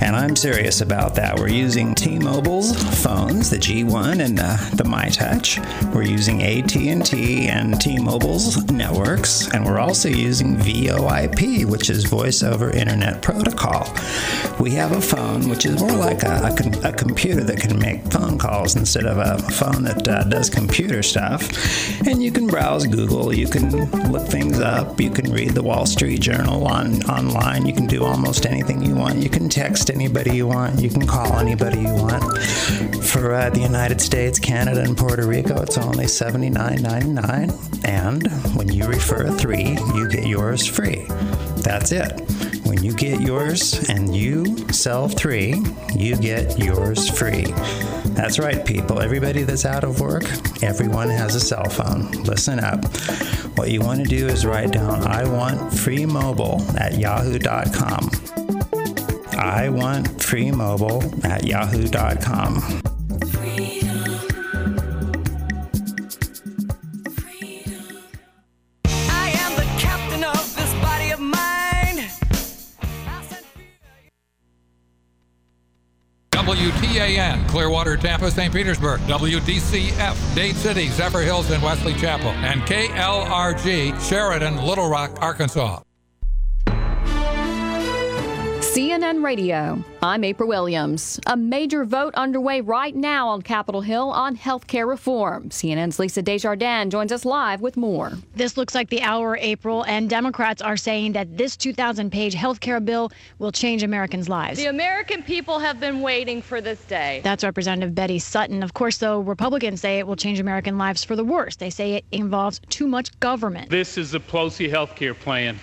And I'm serious about that. We're using T-Mobile's phones, the G1 and uh, the MyTouch. We're using AT&T and T-Mobile's networks, and we're also using VoIP, which is Voice over Internet Protocol. We have a phone which is more like a, a, a computer that can make phone calls instead of a phone that uh, does computer stuff. And you can browse Google, you can look things up, you can read the Wall Street Journal on online, you can do almost anything you want. You can text anybody you want. You can call anybody you want. For uh, the United States, Canada, and Puerto Rico, it's only $79.99. And when you refer three, you get yours free. That's it. When you get yours and you sell three, you get yours free. That's right, people. Everybody that's out of work, everyone has a cell phone. Listen up. What you want to do is write down, I want free mobile at yahoo.com. I want free mobile at yahoo.com. WTAN, Clearwater, Tampa, St. Petersburg. WDCF, Dade City, Zephyr Hills, and Wesley Chapel. And KLRG, Sheridan, Little Rock, Arkansas. CNN Radio. I'm April Williams. A major vote underway right now on Capitol Hill on health care reform. CNN's Lisa Desjardins joins us live with more. This looks like the hour, April, and Democrats are saying that this 2,000 page health care bill will change Americans' lives. The American people have been waiting for this day. That's Representative Betty Sutton. Of course, though, Republicans say it will change American lives for the worse. They say it involves too much government. This is the Pelosi health care plan,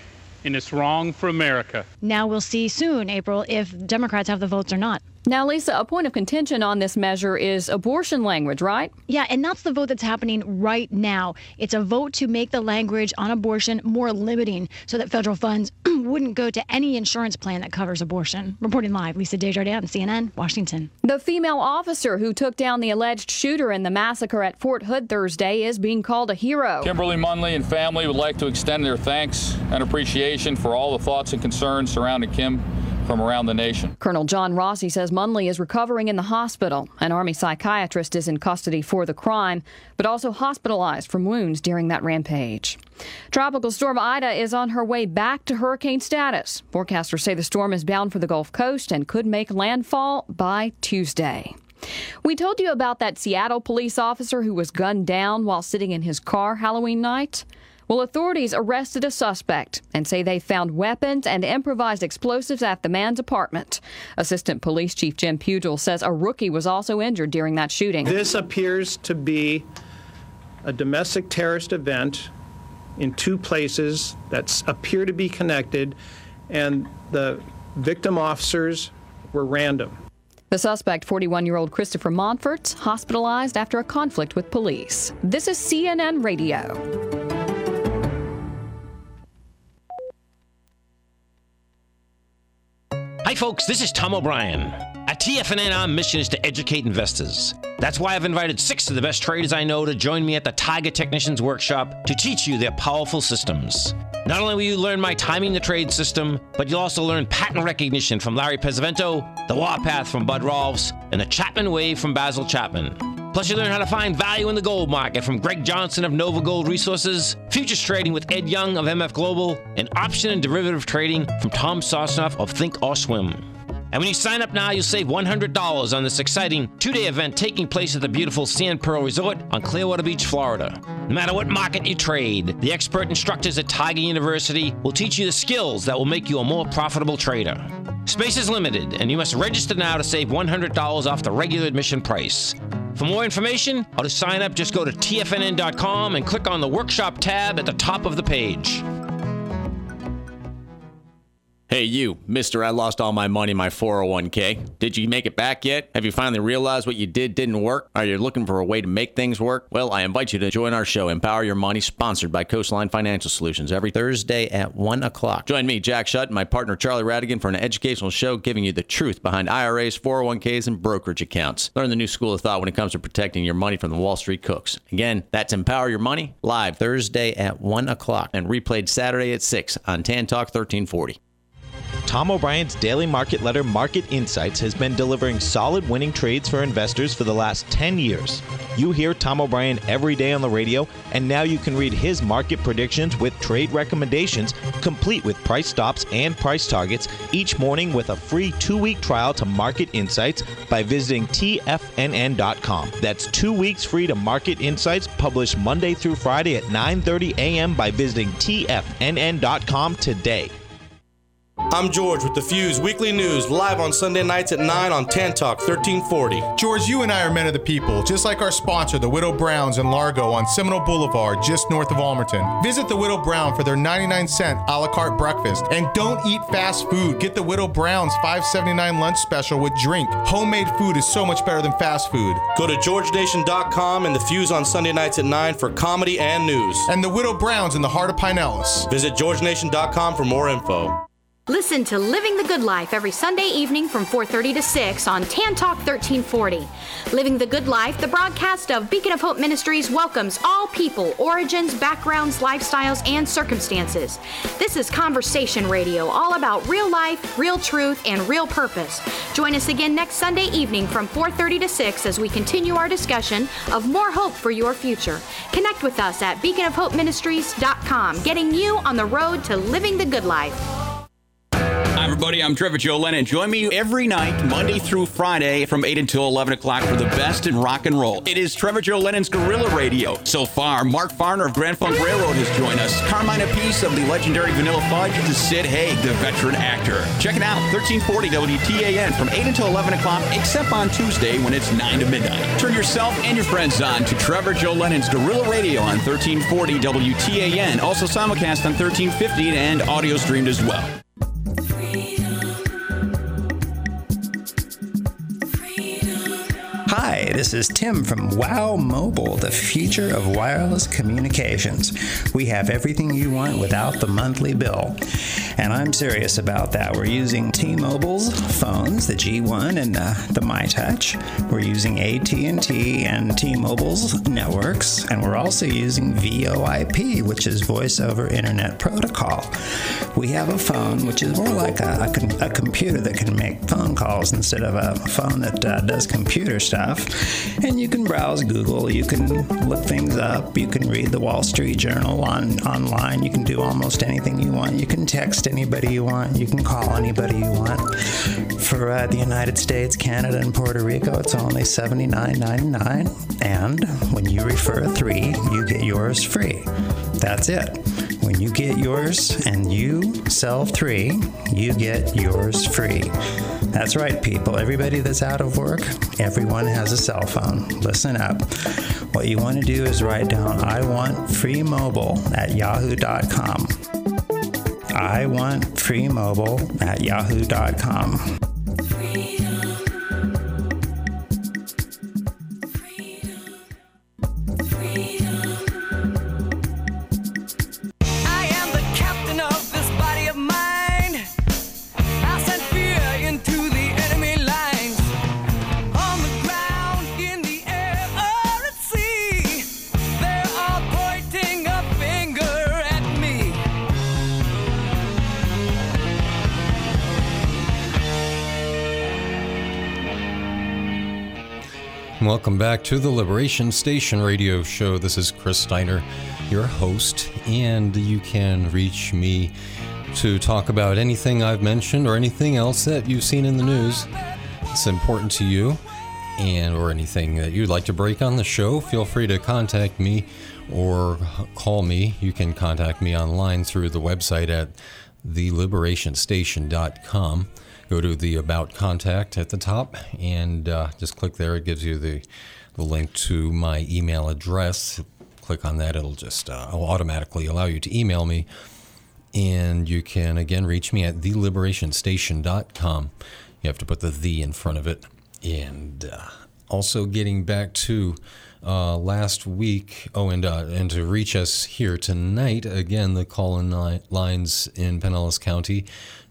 and it's wrong for America. Now we'll see soon, April, if Democrats have the votes or not. Now, Lisa, a point of contention on this measure is abortion language, right? Yeah, and that's the vote that's happening right now. It's a vote to make the language on abortion more limiting so that federal funds wouldn't go to any insurance plan that covers abortion. Reporting live, Lisa Desjardins, CNN, Washington. The female officer who took down the alleged shooter in the massacre at Fort Hood Thursday is being called a hero. Kimberly Munley and family would like to extend their thanks and appreciation for all the thoughts and concerns surrounding Kim from around the nation. Colonel John Rossi says Munley is recovering in the hospital. An Army psychiatrist is in custody for the crime, but also hospitalized from wounds during that rampage. Tropical storm Ida is on her way back to hurricane status. Forecasters say the storm is bound for the Gulf Coast and could make landfall by Tuesday. We told you about that Seattle police officer who was gunned down while sitting in his car Halloween night. Well, authorities arrested a suspect and say they found weapons and improvised explosives at the man's apartment. Assistant Police Chief Jim Pugel says a rookie was also injured during that shooting. This appears to be a domestic terrorist event in two places that appear to be connected, and the victim officers were random. The suspect, 41 year old Christopher Montfort, hospitalized after a conflict with police. This is CNN Radio. Hi, folks, this is Tom O'Brien. At TFNN, our mission is to educate investors. That's why I've invited six of the best traders I know to join me at the Tiger Technicians Workshop to teach you their powerful systems. Not only will you learn my timing the trade system, but you'll also learn patent recognition from Larry Pesavento, the Warpath from Bud Rolfs, and the Chapman Wave from Basil Chapman. Plus, you learn how to find value in the gold market from Greg Johnson of Nova Gold Resources, futures trading with Ed Young of MF Global, and option and derivative trading from Tom Sosnoff of Think or Swim. And when you sign up now, you'll save $100 on this exciting two day event taking place at the beautiful Sand Pearl Resort on Clearwater Beach, Florida. No matter what market you trade, the expert instructors at Tiger University will teach you the skills that will make you a more profitable trader. Space is limited, and you must register now to save $100 off the regular admission price. For more information or to sign up, just go to tfnn.com and click on the workshop tab at the top of the page. Hey, you, mister, I lost all my money in my 401k. Did you make it back yet? Have you finally realized what you did didn't work? Are you looking for a way to make things work? Well, I invite you to join our show, Empower Your Money, sponsored by Coastline Financial Solutions, every Thursday at 1 o'clock. Join me, Jack Shutt, and my partner Charlie Radigan for an educational show giving you the truth behind IRAs, 401ks, and brokerage accounts. Learn the new school of thought when it comes to protecting your money from the Wall Street cooks. Again, that's Empower Your Money, live Thursday at 1 o'clock and replayed Saturday at 6 on Tan Talk 1340. Tom O'Brien's daily market letter Market Insights has been delivering solid winning trades for investors for the last 10 years. You hear Tom O'Brien every day on the radio, and now you can read his market predictions with trade recommendations, complete with price stops and price targets, each morning with a free two week trial to Market Insights by visiting TFNN.com. That's two weeks free to Market Insights, published Monday through Friday at 9.30 a.m. by visiting TFNN.com today. I'm George with the Fuse Weekly News, live on Sunday nights at 9 on Tan Talk 1340. George, you and I are men of the people, just like our sponsor, the Widow Browns in Largo on Seminole Boulevard, just north of Ulmerton. Visit the Widow Brown for their 99 cent a la carte breakfast. And don't eat fast food. Get the Widow Brown's 579 lunch special with drink. Homemade food is so much better than fast food. Go to georgenation.com and the Fuse on Sunday nights at 9 for comedy and news. And the Widow Browns in the heart of Pinellas. Visit georgenation.com for more info. Listen to Living the Good Life every Sunday evening from 4:30 to 6 on Tan Talk 1340. Living the Good Life, the broadcast of Beacon of Hope Ministries welcomes all people, origins, backgrounds, lifestyles, and circumstances. This is conversation radio, all about real life, real truth, and real purpose. Join us again next Sunday evening from 4:30 to 6 as we continue our discussion of more hope for your future. Connect with us at beaconofhopeministries.com, getting you on the road to living the good life. Hi, everybody. I'm Trevor Joe Lennon. Join me every night, Monday through Friday, from 8 until 11 o'clock for the best in rock and roll. It is Trevor Joe Lennon's Guerrilla Radio. So far, Mark Farner of Grand Funk Railroad has joined us. Carmine Appice of the legendary Vanilla Fudge to Sid Haig, the veteran actor. Check it out, 1340 WTAN from 8 until 11 o'clock, except on Tuesday when it's 9 to midnight. Turn yourself and your friends on to Trevor Joe Lennon's Guerrilla Radio on 1340 WTAN, also simulcast on 1350 and audio streamed as well. Hi, this is Tim from WOW Mobile, the future of wireless communications. We have everything you want without the monthly bill. And I'm serious about that. We're using T-Mobile's phones, the G1 and uh, the MyTouch. We're using AT&T and T-Mobile's networks, and we're also using VoIP, which is Voice over Internet Protocol. We have a phone which is more like a, a, a computer that can make phone calls instead of a phone that uh, does computer stuff. And you can browse Google, you can look things up, you can read the Wall Street Journal on online, you can do almost anything you want. You can text anybody you want, you can call anybody you want. For uh, the United States, Canada, and Puerto Rico, it's only $79.99. And when you refer three, you get yours free. That's it. When you get yours and you sell three, you get yours free. That's right, people. Everybody that's out of work, everyone has a cell phone. Listen up. What you want to do is write down, I want free mobile at yahoo.com. I want free mobile at yahoo.com. Welcome back to the Liberation Station radio show. This is Chris Steiner, your host, and you can reach me to talk about anything I've mentioned or anything else that you've seen in the news. It's important to you, and or anything that you'd like to break on the show. Feel free to contact me or call me. You can contact me online through the website at theliberationstation.com go to the about contact at the top and uh, just click there. It gives you the, the link to my email address. Click on that. It'll just uh, will automatically allow you to email me and you can again reach me at theliberationstation.com you have to put the the in front of it. And uh, also getting back to uh, last week. Oh, and uh, and to reach us here tonight, again, the call in li- lines in Pinellas County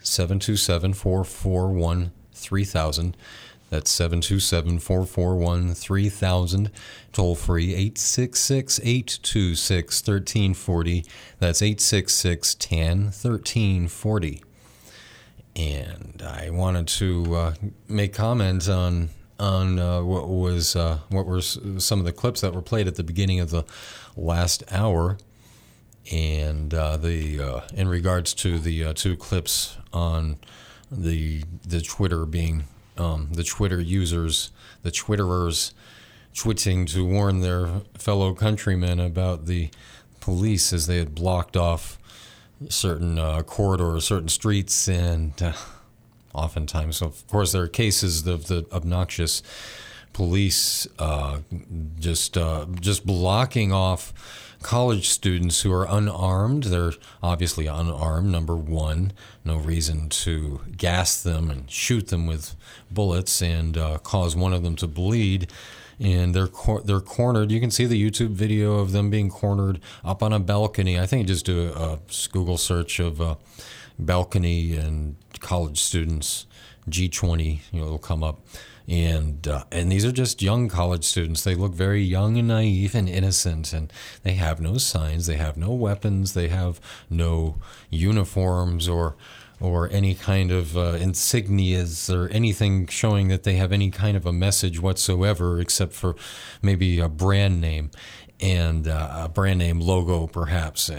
727 441 3000. That's 727 441 3000. Toll free 866 826 1340. That's 866 10 1340. And I wanted to uh, make comments on on uh, what was uh, what were some of the clips that were played at the beginning of the last hour, and uh, the uh, in regards to the uh, two clips on the the Twitter being um, the Twitter users, the Twitterers, twitting to warn their fellow countrymen about the police as they had blocked off certain uh, corridors, certain streets, and uh, oftentimes, of course, there are cases of the obnoxious police uh, just just blocking off college students who are unarmed. They're obviously unarmed. Number one, no reason to gas them and shoot them with bullets and uh, cause one of them to bleed. And they're cor- they're cornered. You can see the YouTube video of them being cornered up on a balcony. I think just do a, a Google search of uh, balcony and college students G20. You know, it'll come up and uh, and these are just young college students. They look very young and naive and innocent, and they have no signs. They have no weapons. They have no uniforms or or any kind of uh, insignias or anything showing that they have any kind of a message whatsoever, except for maybe a brand name and uh, a brand name logo, perhaps.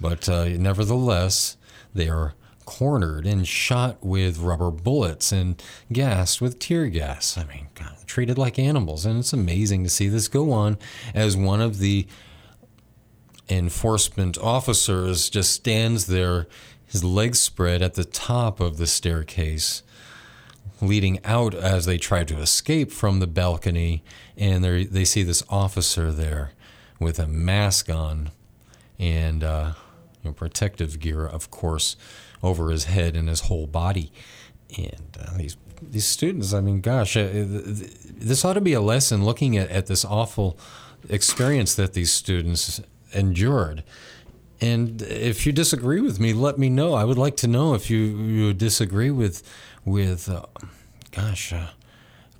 But uh, nevertheless, they are cornered and shot with rubber bullets and gassed with tear gas. I mean, God, treated like animals. And it's amazing to see this go on as one of the enforcement officers just stands there, his legs spread at the top of the staircase, leading out as they try to escape from the balcony. And they see this officer there with a mask on and uh, you know, protective gear, of course over his head and his whole body. And uh, these these students, I mean, gosh, uh, this ought to be a lesson looking at, at this awful experience that these students endured. And if you disagree with me, let me know. I would like to know if you, you disagree with, with uh, gosh, uh,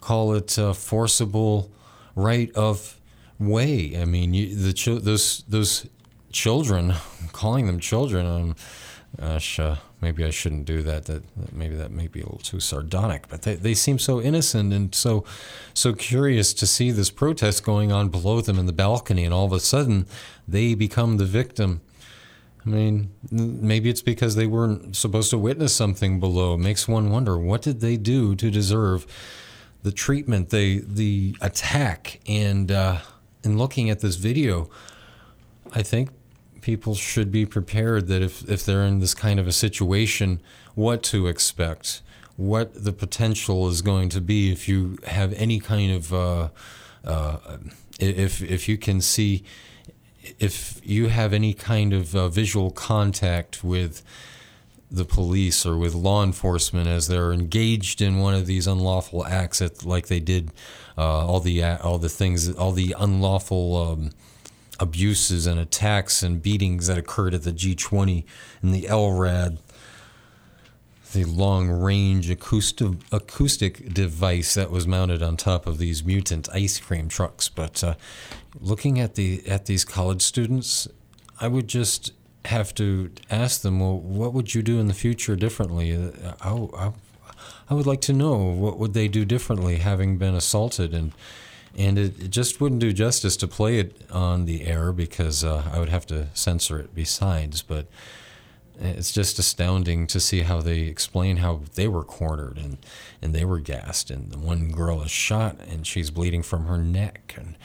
call it forcible right of way. I mean, you, the those those children, calling them children, um, gosh, uh, maybe I shouldn't do that. That, that, maybe that may be a little too sardonic, but they, they seem so innocent and so so curious to see this protest going on below them in the balcony, and all of a sudden they become the victim. I mean, maybe it's because they weren't supposed to witness something below. It makes one wonder what did they do to deserve the treatment, the the attack, and uh, in looking at this video, I think people should be prepared that if, if they're in this kind of a situation, what to expect, what the potential is going to be if you have any kind of, uh, uh, if, if you can see, if you have any kind of uh, visual contact with the police or with law enforcement as they're engaged in one of these unlawful acts, at, like they did uh, all the all the things, all the unlawful. Um, abuses and attacks and beatings that occurred at the G20 and the LRAD, the long range acoustic, acoustic device that was mounted on top of these mutant ice cream trucks. But uh, looking at the at these college students, I would just have to ask them, well, what would you do in the future differently? Uh, I, I, I would like to know what would they do differently having been assaulted and and it, it, just wouldn't do justice to play it on the air because uh, I would have to censor it besides. But it's just astounding to see how they explain how they were cornered and, and they were gassed, and the one girl is shot and she's bleeding from her neck, and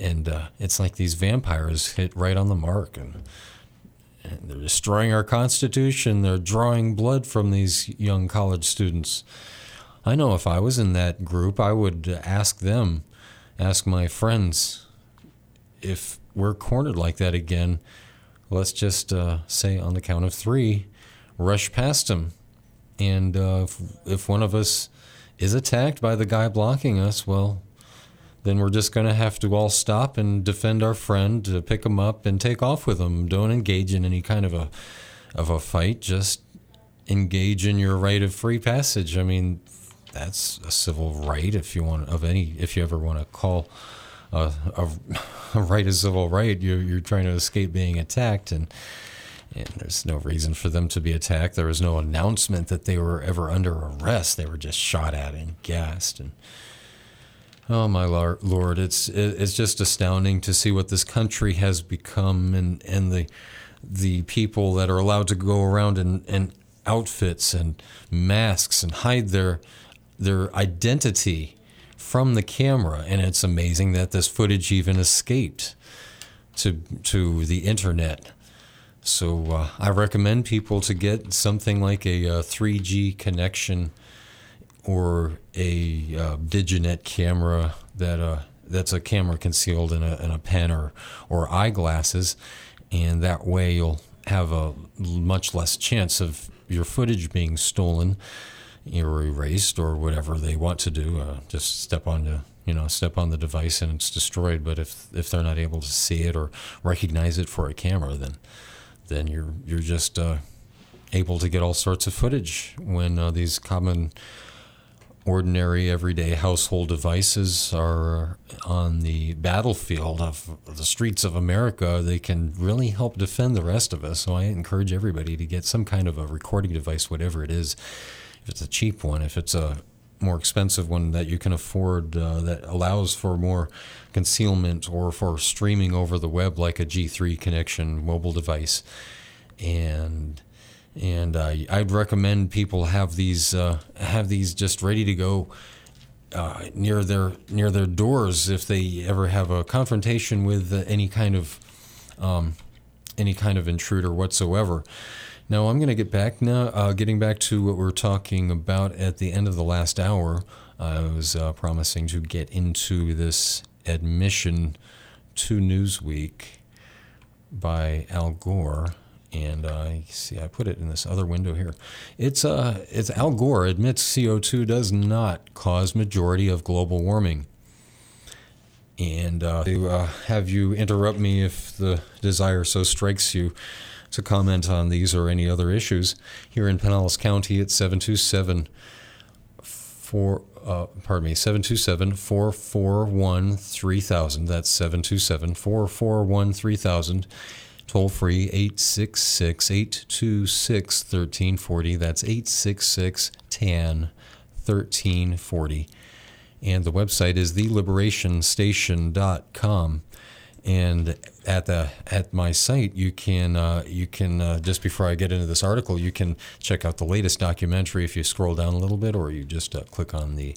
and uh, it's like these vampires hit right on the mark, and, and they're destroying our constitution. They're drawing blood from these young college students. I know if I was in that group, I would ask them ask my friends if we're cornered like that again. Let's just uh, say on the count of three, rush past him. And uh, if, if one of us is attacked by the guy blocking us, well, then we're just going to have to all stop and defend our friend, pick him up and take off with him. Don't engage in any kind of a of a fight. Just engage in your right of free passage. I mean, that's a civil right if you want of any if you ever want to call a, a, a right a civil right you're, you're trying to escape being attacked and and there's no reason for them to be attacked. There was no announcement that they were ever under arrest. They were just shot at and gassed and oh my lord it's it's just astounding to see what this country has become and and the the people that are allowed to go around in, in outfits and masks and hide their their identity from the camera, and it's amazing that this footage even escaped to to the internet. So uh, I recommend people to get something like a, uh 3G connection or a uh, Diginet camera that uh, that's a camera concealed in a, in a pen or or eyeglasses, and that way you'll have a much less chance of your footage being stolen or erased or whatever they want to do. Uh, just step on the you know step on the device and it's destroyed. But if if they're not able to see it or recognize it for a camera, then then you're you're just uh, able to get all sorts of footage when uh, these common ordinary everyday household devices are on the battlefield of the streets of America, they can really help defend the rest of us. So I encourage everybody to get some kind of a recording device, whatever it is. If it's a cheap one, if it's a more expensive one that you can afford uh, that allows for more concealment or for streaming over the web, like a G3 connection mobile device. And and uh, I'd recommend people have these uh, have these just ready to go uh, near their near their doors if they ever have a confrontation with any kind of um, any kind of intruder whatsoever. Now I'm going to get back now, uh, getting back to what we are talking about at the end of the last hour. I was uh, promising to get into this admission to Newsweek by Al Gore and uh, see, I put it in this other window here. It's uh, it's Al Gore admits CO2 does not cause majority of global warming. And uh, to uh, have you interrupt me if the desire so strikes you to comment on these or any other issues here in Pinellas County at 727 4 uh, pardon me 727 441 3000 that's 727 441 3000 Toll free 866 826 1340. That's 866 TAN 1340. And the website is theliberationstation.com. And at the at my site, you can uh, you can uh, just before I get into this article, you can check out the latest documentary if you scroll down a little bit, or you just uh, click on the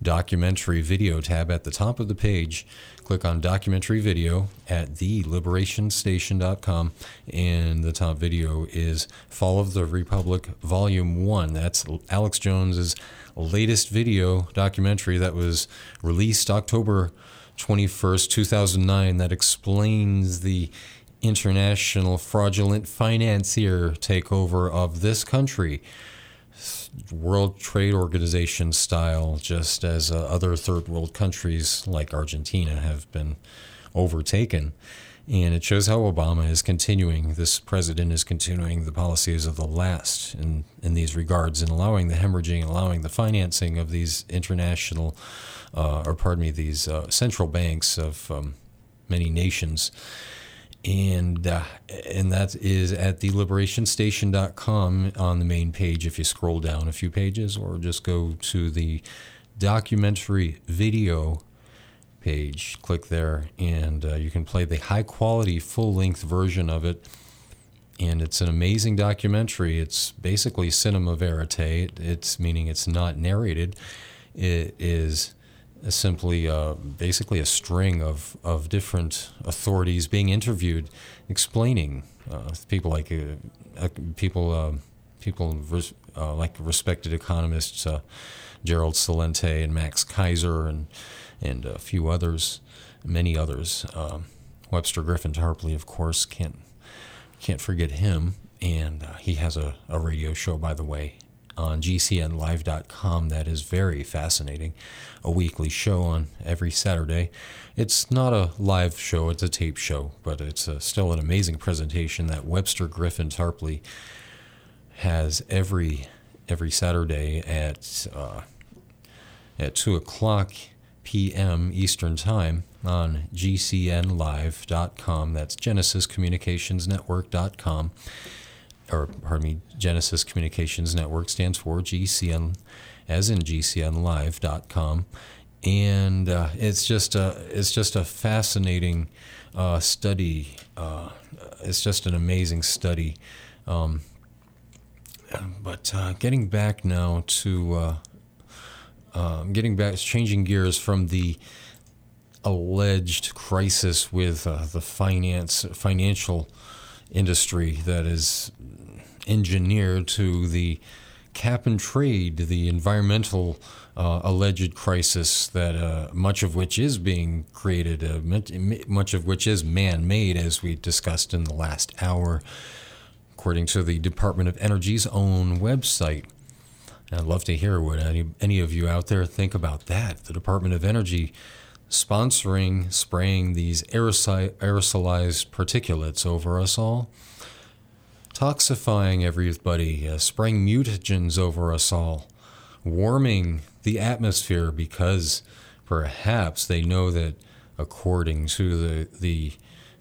documentary video tab at the top of the page. Click on documentary video at theliberationstation.com, and the top video is Fall of the Republic Volume 1. That's Alex Jones's latest video documentary that was released October 21st, 2009, that explains the international fraudulent financier takeover of this country. World Trade Organization style, just as uh, other third world countries like Argentina have been overtaken. And it shows how Obama is continuing, this president is continuing the policies of the last in, in these regards and allowing the hemorrhaging, allowing the financing of these international, uh, or pardon me, these uh, central banks of um, many nations. And uh, and that is at theliberationstation.com on the main page if you scroll down a few pages or just go to the documentary video page. Click there and uh, you can play the high quality full length version of it. And it's an amazing documentary. It's basically cinema verite. It's meaning it's not narrated. It is simply uh, basically a string of, of different authorities being interviewed, explaining uh, people like uh, people uh, people res- uh, like respected economists Gerald Celente and Max Keiser and and a few others, many others. Um, Webster Griffin Tarpley, of course, can't can't forget him, and he has a, a radio show, by the way, on GCNlive.com that is very fascinating. A weekly show on every Saturday. It's not a live show, it's a tape show, but it's a, still an amazing presentation that Webster Griffin Tarpley has every every Saturday at uh, at two o'clock p.m. Eastern Time on GCNlive.com. That's GenesisCommunicationsNetwork.com or pardon me, Genesis Communications Network stands for GCN, as in GCNLive.com, and uh, it's just a it's just a fascinating uh, study. Uh, it's just an amazing study. Um, but uh, getting back now to uh, um, getting back, changing gears from the alleged crisis with uh, the finance financial industry that is engineered to the cap and trade, the environmental uh, alleged crisis that uh, much of which is being created, uh, much, of which is man-made, as we discussed in the last hour, according to the Department of Energy's own website. I'd love to hear what any, any of you out there think about that. The Department of Energy sponsoring spraying these aerosol- aerosolized particulates over us all, toxifying everybody, uh, spraying mutagens over us all, warming the atmosphere because perhaps they know that according to the the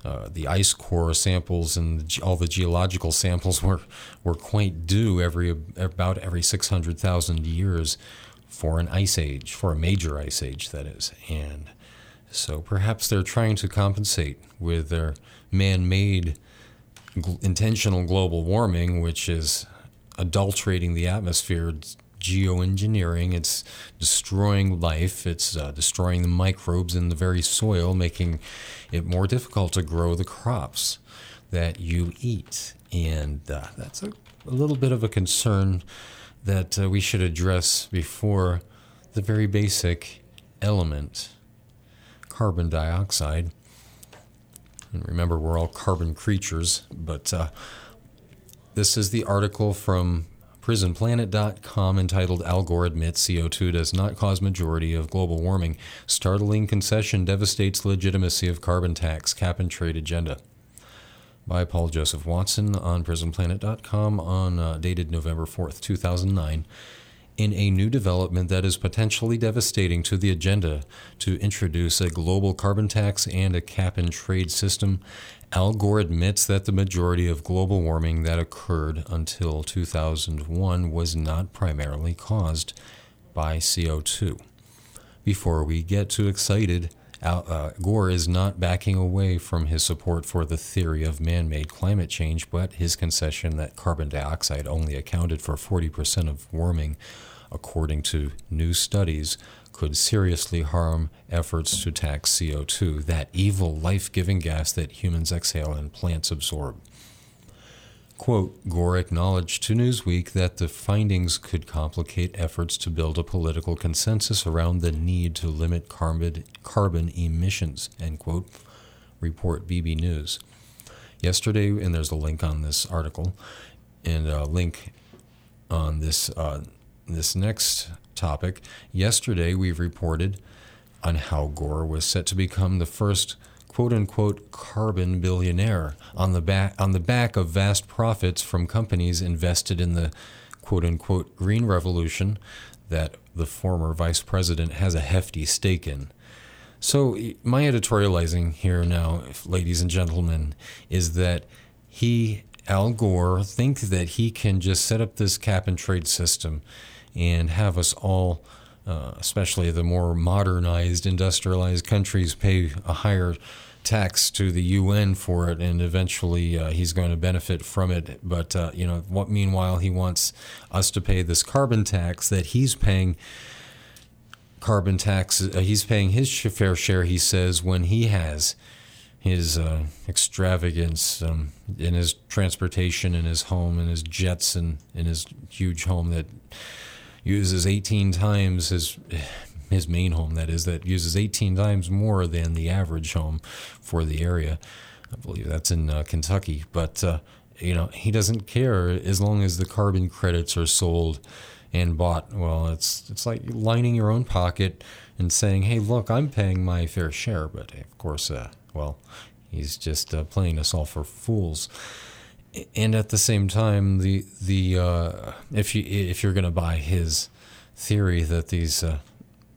uh, the ice core samples and the, all the geological samples were were quite due every about every 600,000 years for an ice age, for a major ice age that is. And so perhaps they're trying to compensate with their man-made intentional global warming, which is adulterating the atmosphere, it's geoengineering, it's destroying life, it's uh, destroying the microbes in the very soil, making it more difficult to grow the crops that you eat. And uh, that's a, a little bit of a concern that uh, we should address before the very basic element, carbon dioxide. And remember, we're all carbon creatures, but uh, this is the article from prisonplanet.com entitled Al Gore admits CO2 does not cause majority of global warming. Startling concession devastates legitimacy of carbon tax cap and trade agenda. By Paul Joseph Watson on prisonplanet.com on uh, dated November 4th, 2009 in a new development that is potentially devastating to the agenda to introduce a global carbon tax and a cap and trade system, Al Gore admits that the majority of global warming that occurred until 2001 was not primarily caused by CO2. Before we get too excited, Al, uh, Gore is not backing away from his support for the theory of man made climate change, but his concession that carbon dioxide only accounted for 40% of warming, according to new studies, could seriously harm efforts to tax CO2, that evil life giving gas that humans exhale and plants absorb. Quote, Gore acknowledged to Newsweek that the findings could complicate efforts to build a political consensus around the need to limit carbon, carbon emissions, end quote, report BB News. Yesterday, and there's a link on this article, and a link on this, uh, this next topic. Yesterday, we've reported on how Gore was set to become the first quote unquote carbon billionaire on the back on the back of vast profits from companies invested in the quote unquote green revolution that the former vice president has a hefty stake in. So my editorializing here now, ladies and gentlemen, is that he Al Gore thinks that he can just set up this cap and trade system and have us all uh, especially the more modernized, industrialized countries, pay a higher tax to the UN for it, and eventually uh, he's going to benefit from it. But uh, you know, what? Meanwhile, he wants us to pay this carbon tax that he's paying. Carbon tax. Uh, he's paying his fair share. He says when he has his uh, extravagance um, in his transportation, in his home, in his jets, and in his huge home that uses 18 times his his main home that is that uses 18 times more than the average home for the area. I believe that's in uh, kentucky but uh, you know he doesn't care as long as the carbon credits are sold and bought. Well it's it's like lining your own pocket and saying hey look i'm paying my fair share but of course uh, well he's just uh, playing us all for fools and at the same time, the the uh, if you if you're going to buy his theory that these uh,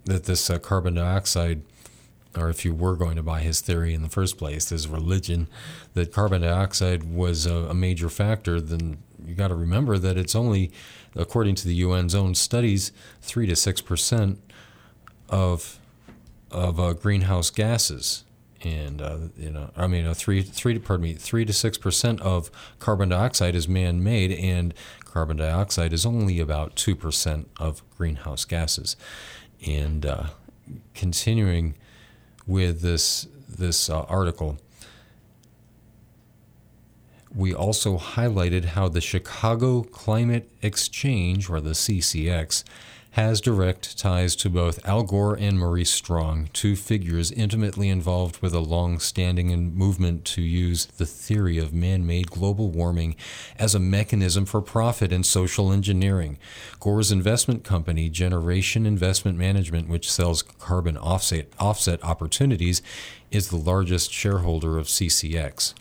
that this uh, carbon dioxide, or if you were going to buy his theory in the first place, his religion, that carbon dioxide was a, a major factor, then you got to remember that it's only, according to the UN's own studies, three to six percent of of uh, greenhouse gases and uh, you know, I mean, three, three, pardon me, three to six percent of carbon dioxide is man-made, and carbon dioxide is only about two percent of greenhouse gases. And uh, continuing with this this uh, article, we also highlighted how the Chicago Climate Exchange, or the CCX, has direct ties to both Al Gore and Maurice Strong, two figures intimately involved with a long standing movement to use the theory of man made global warming as a mechanism for profit and social engineering. Gore's investment company, Generation Investment Management, which sells carbon offset, offset opportunities, is the largest shareholder of CCX.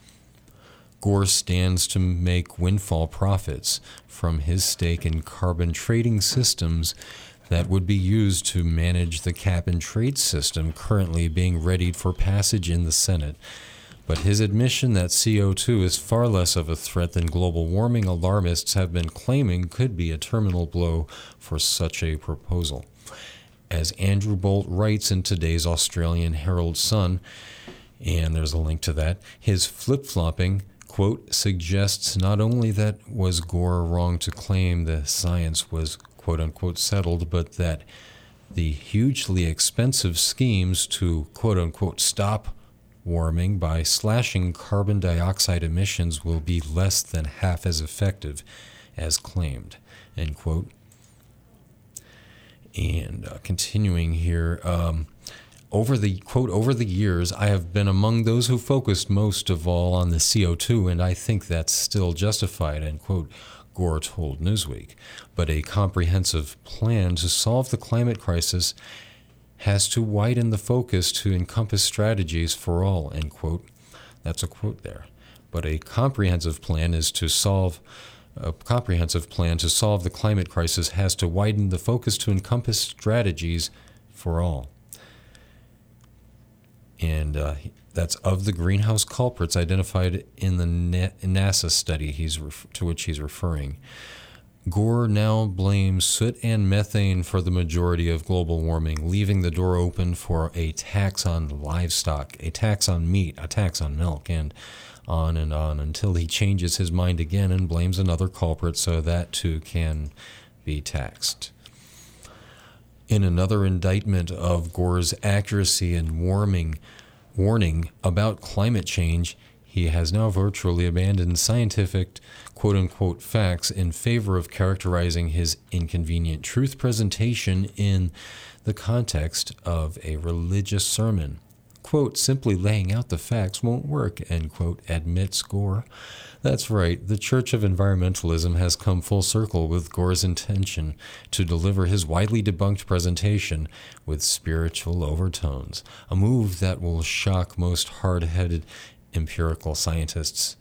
Gore stands to make windfall profits from his stake in carbon trading systems that would be used to manage the cap and trade system currently being readied for passage in the Senate. But his admission that CO2 is far less of a threat than global warming alarmists have been claiming could be a terminal blow for such a proposal. As Andrew Bolt writes in today's Australian Herald Sun, and there's a link to that, his flip flopping quote, suggests not only that was Gore wrong to claim the science was quote unquote settled, but that the hugely expensive schemes to quote unquote stop warming by slashing carbon dioxide emissions will be less than half as effective as claimed, end quote. And uh, continuing here, um, over the quote over the years i have been among those who focused most of all on the co2 and i think that's still justified end quote gore told newsweek. But a comprehensive plan to solve the climate crisis has to widen the focus to encompass strategies for all end quote. That's a quote there. But a comprehensive plan is to solve a comprehensive plan to solve the climate crisis has to widen the focus to encompass strategies for all and uh, that's of the greenhouse culprits identified in the NASA study he's ref- to which he's referring. Gore now blames soot and methane for the majority of global warming, leaving the door open for a tax on livestock, a tax on meat, a tax on milk, and on and on until he changes his mind again and blames another culprit so that too can be taxed. In another indictment of Gore's accuracy and warming, warning about climate change, he has now virtually abandoned scientific quote unquote facts in favor of characterizing his inconvenient truth presentation in the context of a religious sermon. Quote, simply laying out the facts won't work, end quote, admits Gore. That's right, the Church of Environmentalism has come full circle with Gore's intention to deliver his widely debunked presentation with spiritual overtones, a move that will shock most hard headed empirical scientists.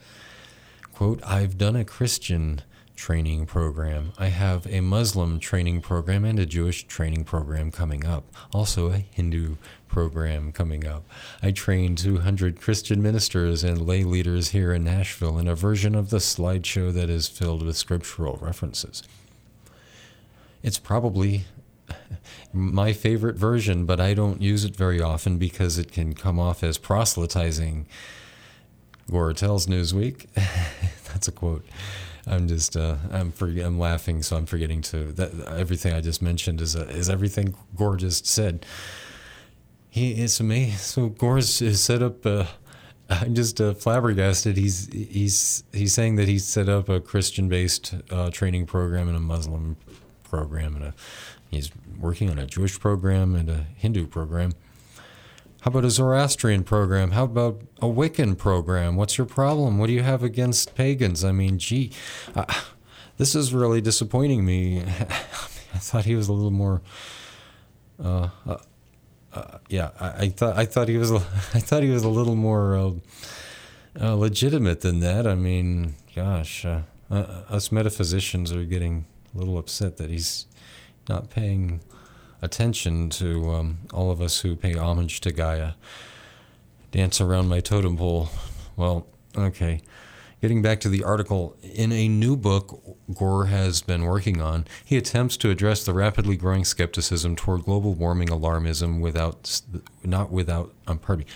Quote, I've done a Christian training program. I have a Muslim training program and a Jewish training program coming up. Also, a Hindu program coming up. I train 200 Christian ministers and lay leaders here in Nashville in a version of the slideshow that is filled with scriptural references. It's probably my favorite version, but I don't use it very often because it can come off as proselytizing. Gore tells Newsweek. That's a quote. I'm just uh, I'm for, I'm laughing, so I'm forgetting to that everything I just mentioned is uh, is everything Gore just said. He it's amazing. So Gore's set up. Uh, I'm just uh, flabbergasted. He's he's he's saying that he's set up a Christian-based uh, training program and a Muslim program, and a he's working on a Jewish program and a Hindu program. How about a Zoroastrian program? How about a Wiccan program? What's your problem? What do you have against pagans? I mean, gee, uh, this is really disappointing me. I thought he was a little more. Uh, uh, uh, yeah, I, I, thought I thought he was I thought he was a little more uh, uh, legitimate than that. I mean, gosh, us metaphysicians are getting a little upset that he's not paying attention to um, all of us who pay homage to Gaia. Dance around my totem pole. Well, okay. Getting back to the article, in a new book Gore has been working on, he attempts to address the rapidly growing skepticism toward global warming alarmism without, not without, um, pardon me,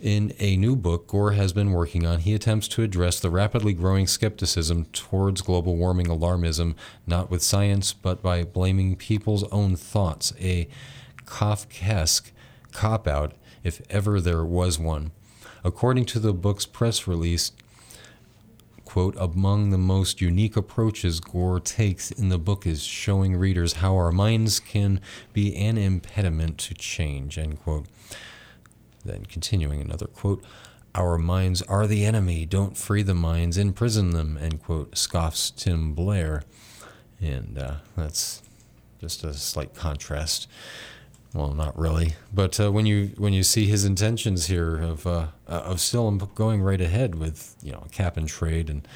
in a new book Gore has been working on, he attempts to address the rapidly growing skepticism towards global warming alarmism, not with science, but by blaming people's own thoughts, a Kafkaesque cop out, if ever there was one. According to the book's press release, quote, among the most unique approaches Gore takes in the book is showing readers how our minds can be an impediment to change, end quote. Then continuing another quote, our minds are the enemy. Don't free the minds, imprison them, end quote, scoffs Tim Blair. And uh, that's just a slight contrast. Well, not really, but uh, when you when you see his intentions here of uh, of still going right ahead with you know cap and trade and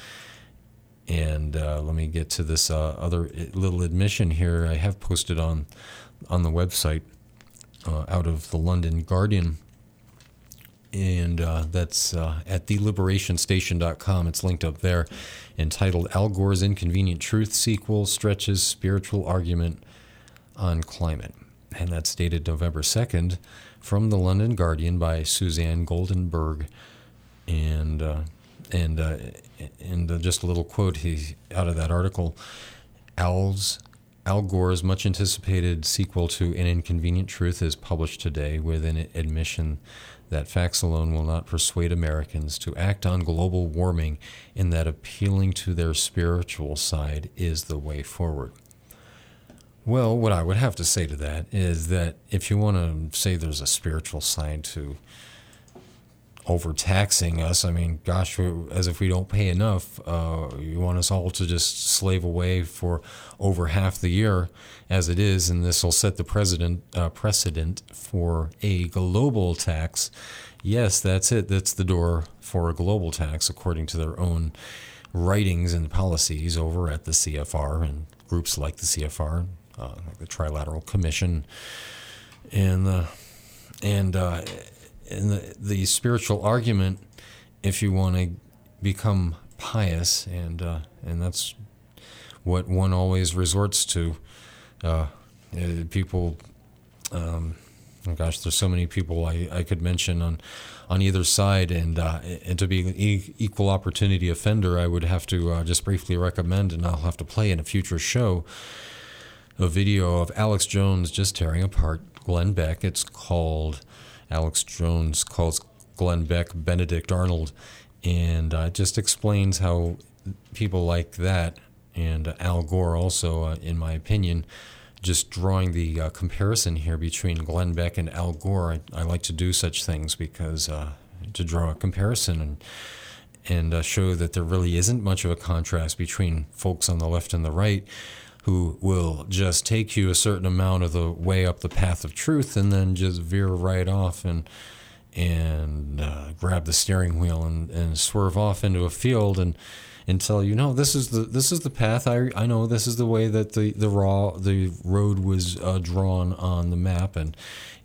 and uh, let me get to this uh, other little admission here I have posted on on the website uh, out of the London Guardian and uh, that's uh, at theliberationstation.com. It's linked up there, entitled Al Gore's Inconvenient Truth Sequel Stretches Spiritual Argument on Climate. And that's dated November 2nd from the London Guardian by Suzanne Goldenberg. And, uh, and, uh, and uh, just a little quote he, out of that article Al's Al Gore's much anticipated sequel to An Inconvenient Truth is published today with an admission that facts alone will not persuade Americans to act on global warming and that appealing to their spiritual side is the way forward. Well, what I would have to say to that is that if you want to say there's a spiritual side to overtaxing us, I mean, gosh, as if we don't pay enough, uh, you want us all to just slave away for over half the year as it is, and this will set the president uh, precedent for a global tax. Yes, that's it. That's the door for a global tax, according to their own writings and policies over at the CFR and groups like the CFR, uh, like the Trilateral Commission, and the and uh, and the, the spiritual argument, if you want to become pious, and uh, and that's what one always resorts to. Uh, uh, people, um, oh gosh, there's so many people I, I could mention on on either side, and uh, and to be an equal opportunity offender, I would have to uh, just briefly recommend, and I'll have to play in a future show, a video of Alex Jones just tearing apart Glenn Beck. It's called Alex Jones calls Glenn Beck Benedict Arnold, and uh, just explains how people like that and Al Gore also, uh, in my opinion, just drawing the uh, comparison here between Glenn Beck and Al Gore. I, I like to do such things because uh, to draw a comparison and and uh, show that there really isn't much of a contrast between folks on the left and the right who will just take you a certain amount of the way up the path of truth and then just veer right off and and uh, grab the steering wheel and, and swerve off into a field and and tell you no this is the this is the path I, I know this is the way that the the raw the road was uh, drawn on the map and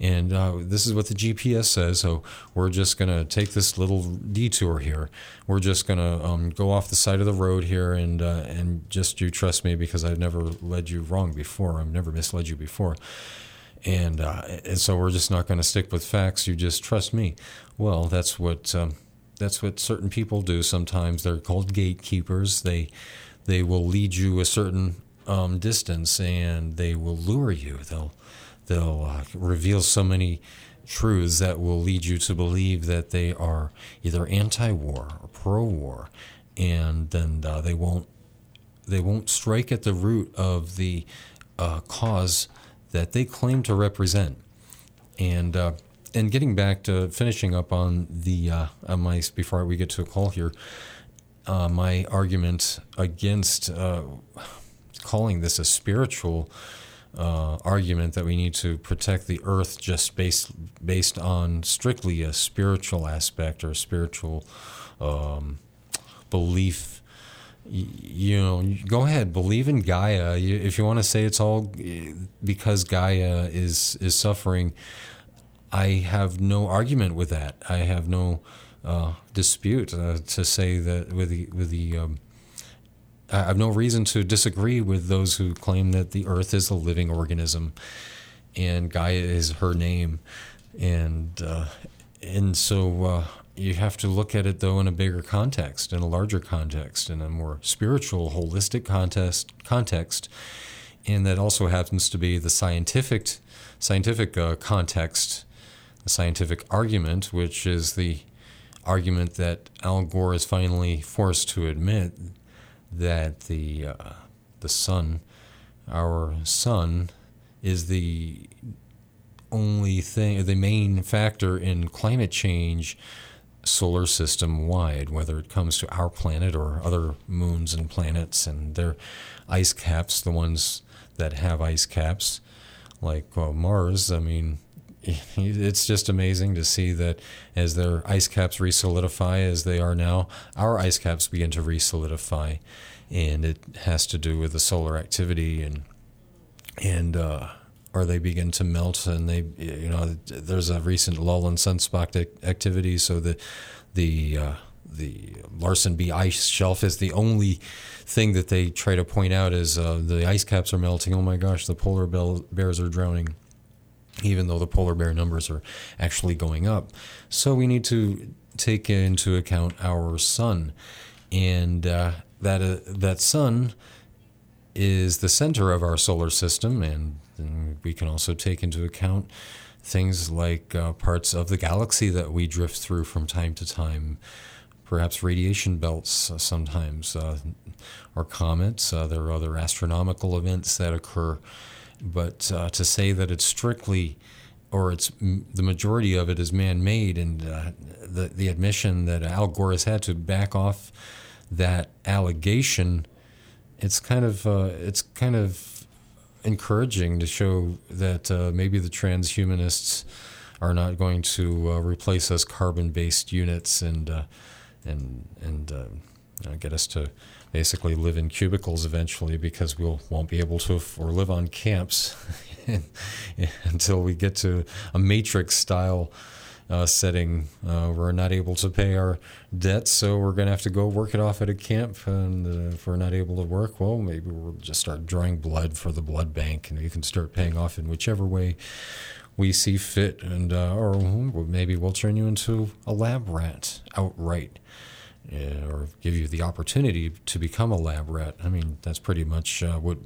and uh, this is what the GPS says so we're just gonna take this little detour here we're just gonna um, go off the side of the road here and uh, and just you trust me because I've never led you wrong before I've never misled you before and uh, and so we're just not going to stick with facts. You just trust me. Well, that's what um, that's what certain people do. Sometimes they're called gatekeepers. They they will lead you a certain um, distance and they will lure you. They'll they'll uh, reveal so many truths that will lead you to believe that they are either anti-war or pro-war, and then uh, they won't they won't strike at the root of the uh, cause that they claim to represent. And uh, and getting back to finishing up on the uh, on my before we get to a call here, uh, my argument against uh, calling this a spiritual uh, argument that we need to protect the earth just based based on strictly a spiritual aspect or a spiritual um, belief you know, go ahead, believe in Gaia. If you want to say it's all because Gaia is is suffering, I have no argument with that. I have no uh, dispute uh, to say that with the with the. Um, I have no reason to disagree with those who claim that the Earth is a living organism, and Gaia is her name, and uh, and so uh, you have to look at it though in a bigger context, in a larger context, in a more spiritual, holistic context. Context, and that also happens to be the scientific, scientific uh, context, the scientific argument, which is the argument that Al Gore is finally forced to admit that the uh, the sun, our sun, is the only thing, the main factor in climate change solar system wide, whether it comes to our planet or other moons and planets and their ice caps, the ones that have ice caps, like uh, Mars. I mean, it's just amazing to see that as their ice caps resolidify as they are now, our ice caps begin to resolidify, and it has to do with the solar activity and and uh, or they begin to melt and they you know there's a recent lull in sunspot activity. So the the uh, the Larsen B ice shelf is the only thing that they try to point out is uh, the ice caps are melting. Oh my gosh the polar bears are drowning even though the polar bear numbers are actually going up. So we need to take into account our sun. And uh, that uh, that sun is the center of our solar system, and, and we can also take into account things like uh, parts of the galaxy that we drift through from time to time, perhaps radiation belts uh, sometimes, uh, or comets. Uh, there are other astronomical events that occur, but uh, to say that it's strictly or it's the majority of it is man-made, and uh, the the admission that Al Gore has had to back off that allegation it's kind of uh, it's kind of encouraging to show that uh, maybe the transhumanists are not going to uh, replace us carbon-based units and uh, and and uh, get us to basically live in cubicles eventually because we'll won't be able to or live on camps until we get to a matrix style uh, setting. Uh, we're not able to pay our debts, so we're going to have to go work it off at a camp. And uh, if we're not able to work, well, maybe we'll just start drawing blood for the blood bank, and you can start paying off in whichever way we see fit. And uh, or maybe we'll turn you into a lab rat outright. Uh, or give you the opportunity to become a lab rat. I mean, that's pretty much uh, what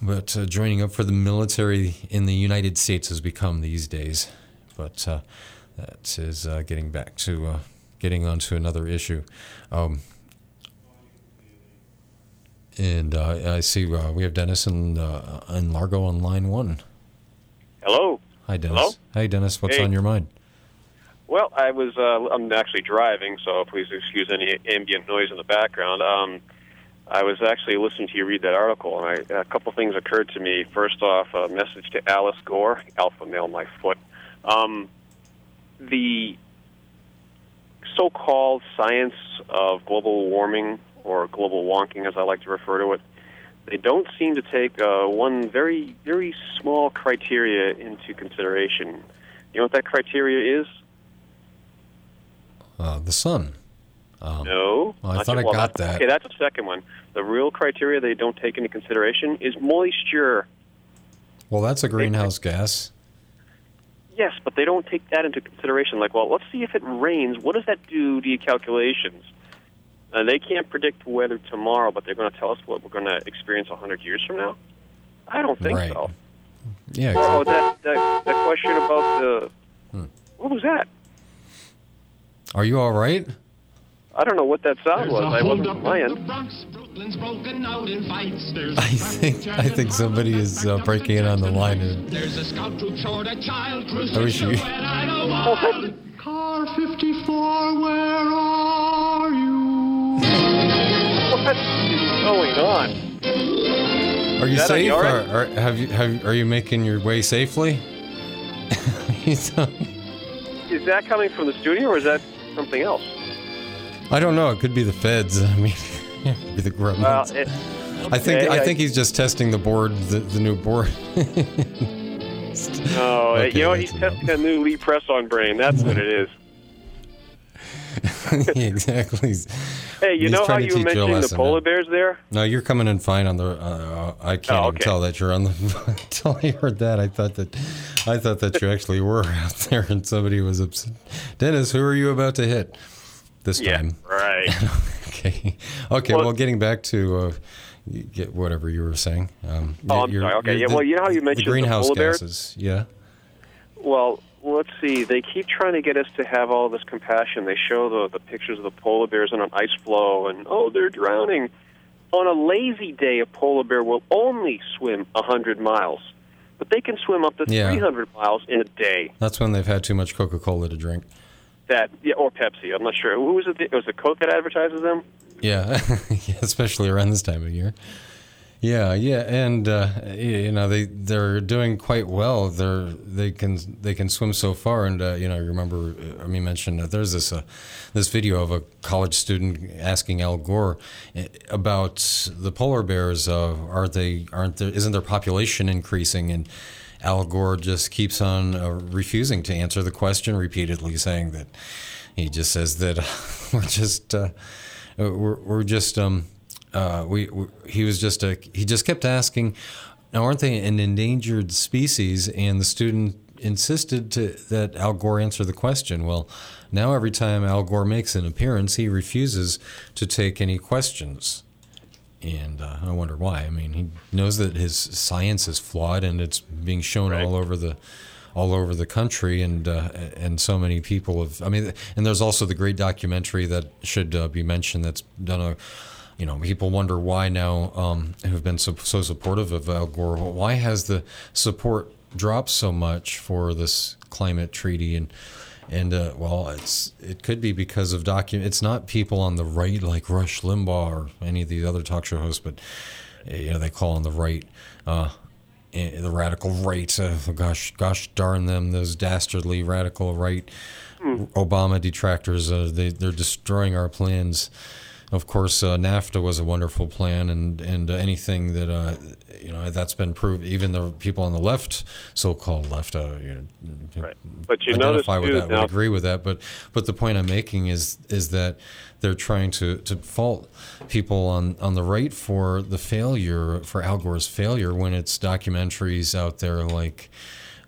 what joining up for the military in the United States has become these days but uh, that is uh, getting back to uh, getting onto another issue. Um, and uh, I see uh, we have Dennis in, uh, in Largo on line one. Hello. Hi, Dennis. Hello? Hey, Dennis. What's Hey. on your mind? Well, I was uh, I'm actually driving, so please excuse any ambient noise in the background. Um, I was actually listening to you read that article, and I, a couple things occurred to me. First off, a message to Alice Gore, alpha male my foot. Um, the so-called science of global warming or global wonking, as I like to refer to it, they don't seem to take uh, one very, very small criteria into consideration. You know what that criteria is? Uh, the sun. Um, No. well, I thought. I Well, got that. Okay, that's the second one. The real criteria they don't take into consideration is moisture. Well, that's a greenhouse gas. Yes, but they don't take that into consideration. Like, well, let's see if it rains. What does that do to your calculations? Uh, they can't predict weather tomorrow, but they're going to tell us what we're going to experience 100 years from now? I don't think Right. so. Yeah. Oh, that, that, that question about the. Hmm. What was that? Are you all right? I don't know what that sound was. I wasn't on my end. I think I think somebody is uh, breaking in on the line. And There's a scout troop short a child I wish you. Car 54, where are you? What is going on? Are you Is that a safe? Or, or have you have, are you making your way safely? Is that coming from the studio or is that something else? I don't know. It could be the feds. I mean, it could be the gremlins. Well, it, I think okay, I think he's just testing the board, the, the new board. No, Okay, you know He's testing a new Lee press on brain. That's what it is. exactly. Hey, you know how you were teach you a mentioning the polar bears there? No, you're coming in fine on the. Uh, I can't Oh, even okay. tell that you're on the. Until I heard that, I thought that, I thought that you actually were out there, and somebody was upset. Dennis, who are you about to hit this Yeah, time? right. okay. Okay. Well, getting back to uh, get whatever you were saying. Um, Oh, I'm sorry. Okay, yeah, the- well, you know how you the mentioned the greenhouse polar bears? gases. Yeah. Well, let's see. They keep trying to get us to have all this compassion. They show the the pictures of the polar bears on an ice floe, and oh, they're drowning. On a lazy day, a polar bear will only swim a hundred miles, but they can swim up to Yeah. 300 miles in a day. That's when they've had too much Coca Cola to drink. That yeah, or Pepsi. I'm not sure. Who was it? Was it Coke that advertises them? Yeah, especially around this time of year. Yeah, yeah, and uh, you know they they're doing quite well. They're they can they can swim so far, and uh, you know remember uh, I mean mentioned that there's this uh, this video of a college student asking Al Gore uh, about the polar bears. Uh, are they aren't there? Isn't their population increasing? And Al Gore just keeps on uh, refusing to answer the question, repeatedly saying that he just says that we're just we're, we're just um uh we, we he was just a he just kept asking now aren't they an endangered species and the student insisted to that Al Gore answer the question well now every time Al Gore makes an appearance he refuses to take any questions and uh, I wonder why. I mean, he knows that his science is flawed, and it's being shown all over the all over the country, and uh, and so many people have. I mean, and there's also the great documentary that should uh, be mentioned that's done a. You know, people wonder why now um, who've been so, so supportive of Al Gore. Why has the support dropped so much for this climate treaty? And and uh, well, it's it could be because of document. It's not people on the right like Rush Limbaugh or any of the other talk show hosts, but uh, you know they call on the right, uh, eh, the radical right. Uh, gosh, gosh darn them, those dastardly radical right Obama detractors. Uh, they they're destroying our plans. Of course, uh, NAFTA was a wonderful plan, and and uh, anything that uh, you know that's been proved. Even the people on the left, so-called left, uh, you know, right. But you identify with that, now- would agree with that. But but the point I'm making is is that they're trying to, to fault people on, on the right for the failure for Al Gore's failure when it's documentaries out there like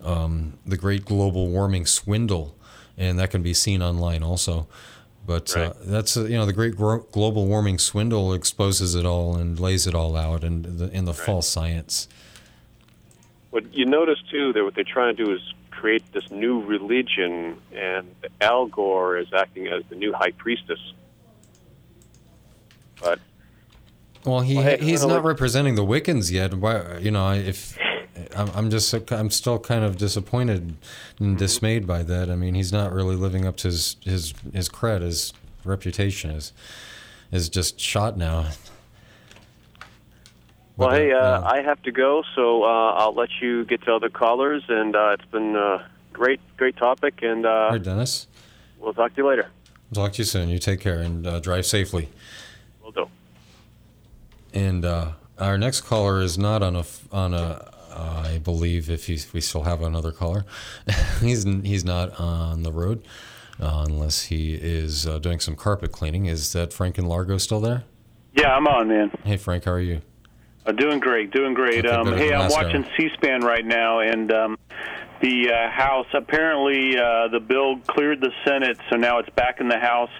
um, the Great Global Warming Swindle, and that can be seen online also. But uh, that's uh, you know the Great Gro- Global Warming Swindle exposes it all and lays it all out and the, in the false science. What you notice too that what they're trying to do is create this new religion, and Al Gore is acting as the new high priestess. But Well, he Well, hey, he's not representing the Wiccans yet. Why, you know, if I'm, I'm just I'm still kind of disappointed and dismayed by that. I mean, he's not really living up to his his his cred, his reputation is is just shot now. well, hey, uh, yeah. I have to go, so uh, I'll let you get to other callers, and uh, it's been a great, great topic, and uh, All right, Dennis. we'll talk to you later. Talk to you soon. You take care and uh, drive safely. Will do. And uh, our next caller is not on a on a. Uh, I believe if he's, we still have another caller, he's he's not on the road uh, unless he is uh, doing some carpet cleaning. Is that Frank and Largo still there? Yeah, I'm on, man. Hey Frank, how are you? Uh, doing great, doing great. Um, hey, I'm watching hour. C-SPAN right now, and um, the uh, House apparently uh, the bill cleared the Senate, so now it's back in the House.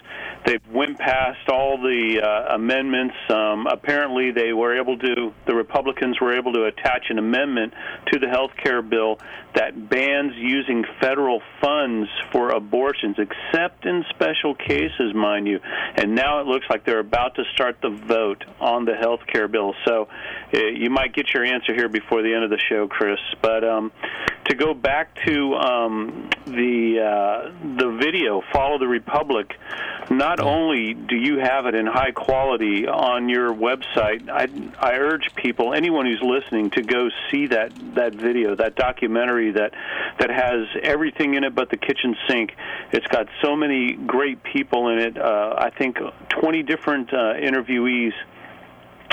They went past all the uh, amendments. Um, apparently, they were able to. The Republicans were able to attach an amendment to the health care bill that bans using federal funds for abortions, except in special cases, mind you. And now it looks like they're about to start the vote on the health care bill. So uh, you might get your answer here before the end of the show, Chris. But um, to go back to um, the uh, the video, "Fall of the Republic." Not only do you have it in high quality on your website, I, I urge people, anyone who's listening, to go see that that video, that documentary that that has everything in it but the kitchen sink. It's got so many great people in it. Uh, I think 20 different uh, interviewees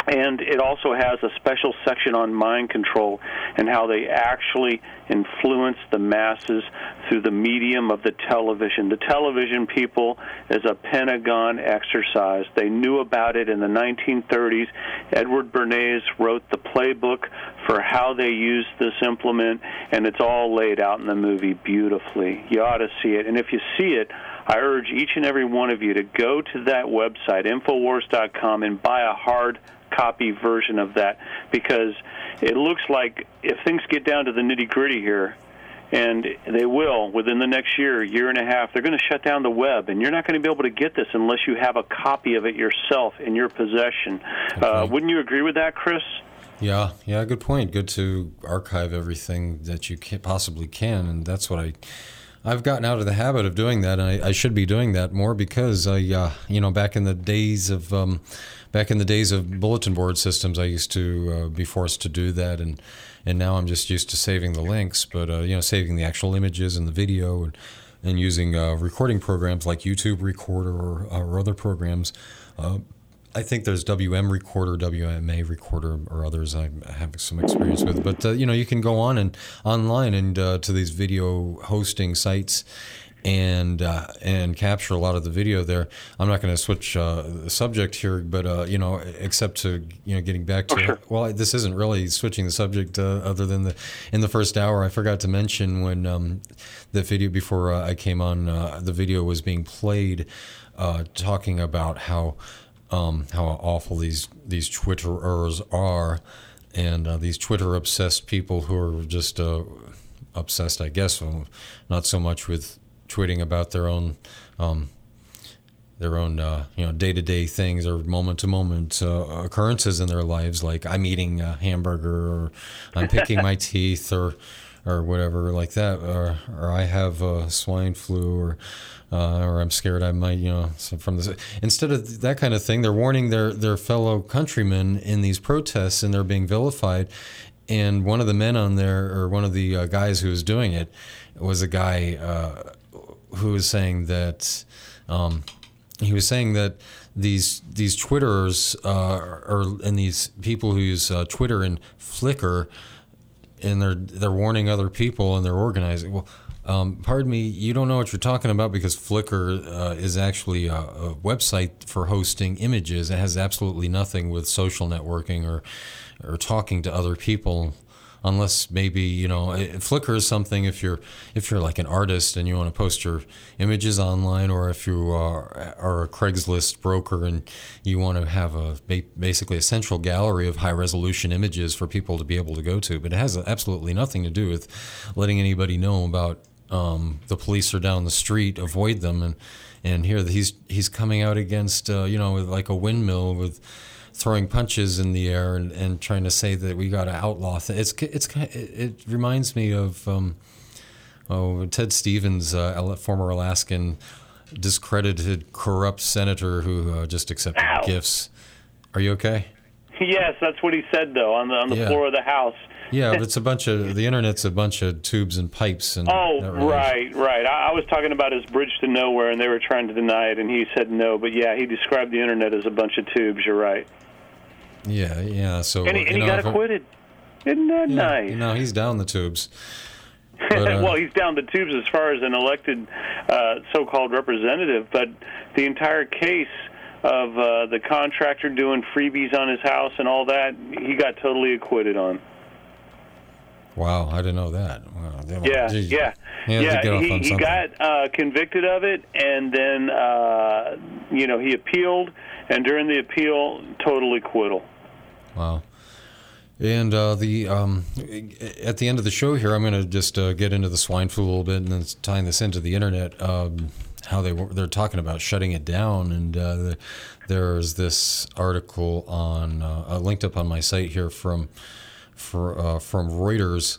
and it also has a special section on mind control and how they actually influence the masses through the medium of the television. The television people is a Pentagon exercise. They knew about it in the 1930s. Edward Bernays wrote the playbook for how they used this implement, and it's all laid out in the movie beautifully. You ought to see it. And if you see it, I urge each and every one of you to go to that website, Infowars.com, and buy a hard copy version of that because it looks like if things get down to the nitty gritty here, and they will within the next year, year and a half. They're going to shut down the web, and you're not going to be able to get this unless you have a copy of it yourself in your possession. Uh, wouldn't you agree with that, Chris? Yeah, yeah, good point. Good to archive everything that you can, possibly can, and that's what I. I've gotten out of the habit of doing that, and I, I should be doing that more because I, uh, you know, back in the days of, um, back in the days of bulletin board systems, I used to uh, be forced to do that, and and now I'm just used to saving the links, but uh, you know, saving the actual images and the video, and and using uh, recording programs like YouTube Recorder or, or other programs. Uh, I think there's WM Recorder, WMA Recorder, or others I have some experience with. But uh, you know, you can go on and online and uh, to these video hosting sites and uh, and capture a lot of the video there. I'm not going to switch uh, the subject here, but uh, you know, except to you know, getting back to well, this isn't really switching the subject uh, other than the in the first hour. I forgot to mention when um, the video before uh, I came on, uh, the video was being played, talking about how um, how awful these these Twitterers are, and uh, these Twitter obsessed people who are just uh, obsessed, I guess, not so much with tweeting about their own. Um, their own, uh, you know, day-to-day things or moment-to-moment uh, occurrences in their lives, like I'm eating a hamburger, or I'm picking my teeth, or, or whatever like that, or, or I have uh, swine flu, or uh, or I'm scared I might, you know, from this. Instead of that kind of thing, they're warning their their fellow countrymen in these protests, and they're being vilified. And one of the men on there, or one of the uh, guys who was doing it, was a guy uh, who was saying that um, he was saying that these these Twitterers uh, and these people who use uh, Twitter and Flickr, and they're they're warning other people and they're organizing. Well, um, pardon me, you don't know what you're talking about because Flickr uh, is actually a, a, website for hosting images. It has absolutely nothing with social networking or or talking to other people, unless maybe you know Flickr is something if you're if you're like an artist and you want to post your images online, or if you are, are a Craigslist broker and you want to have a basically a central gallery of high resolution images for people to be able to go to. But it has absolutely nothing to do with letting anybody know about um, the police are down the street, avoid them, and and here he's he's coming out against uh, you know with like a windmill with throwing punches in the air and, and trying to say that we got to outlaw. Th- it's it's it reminds me of um, oh Ted Stevens, uh, former Alaskan discredited corrupt senator who uh, just accepted Ow. gifts. Are you okay? Yes, that's what he said though on the on the Yeah. floor of the house. Yeah, but it's a bunch of the internet's a bunch of tubes and pipes and Oh, really- right, right. I, I was talking about his bridge to nowhere, and they were trying to deny it, and he said no. But yeah, he described the internet as a bunch of tubes. You're right. Yeah, yeah. So and he, you and he know, got acquitted. Isn't that Yeah, nice? You know, he's down the tubes. But, uh, well, he's down the tubes as far as an elected uh, so-called representative, but the entire case of uh, the contractor doing freebies on his house and all that, he got totally acquitted on. wow, I didn't know that. Wow, Yeah, geez. yeah, He yeah. he he got uh, convicted of it, and then uh, you know he appealed, and during the appeal, total acquittal. Wow. And uh, the um, at the end of the show here, I'm going to just uh, get into the swine flu a little bit, and then tying this into the internet. Um, how they were, they're talking about shutting it down, and uh, the, there's this article on uh, uh, linked up on my site here from for, uh, from Reuters,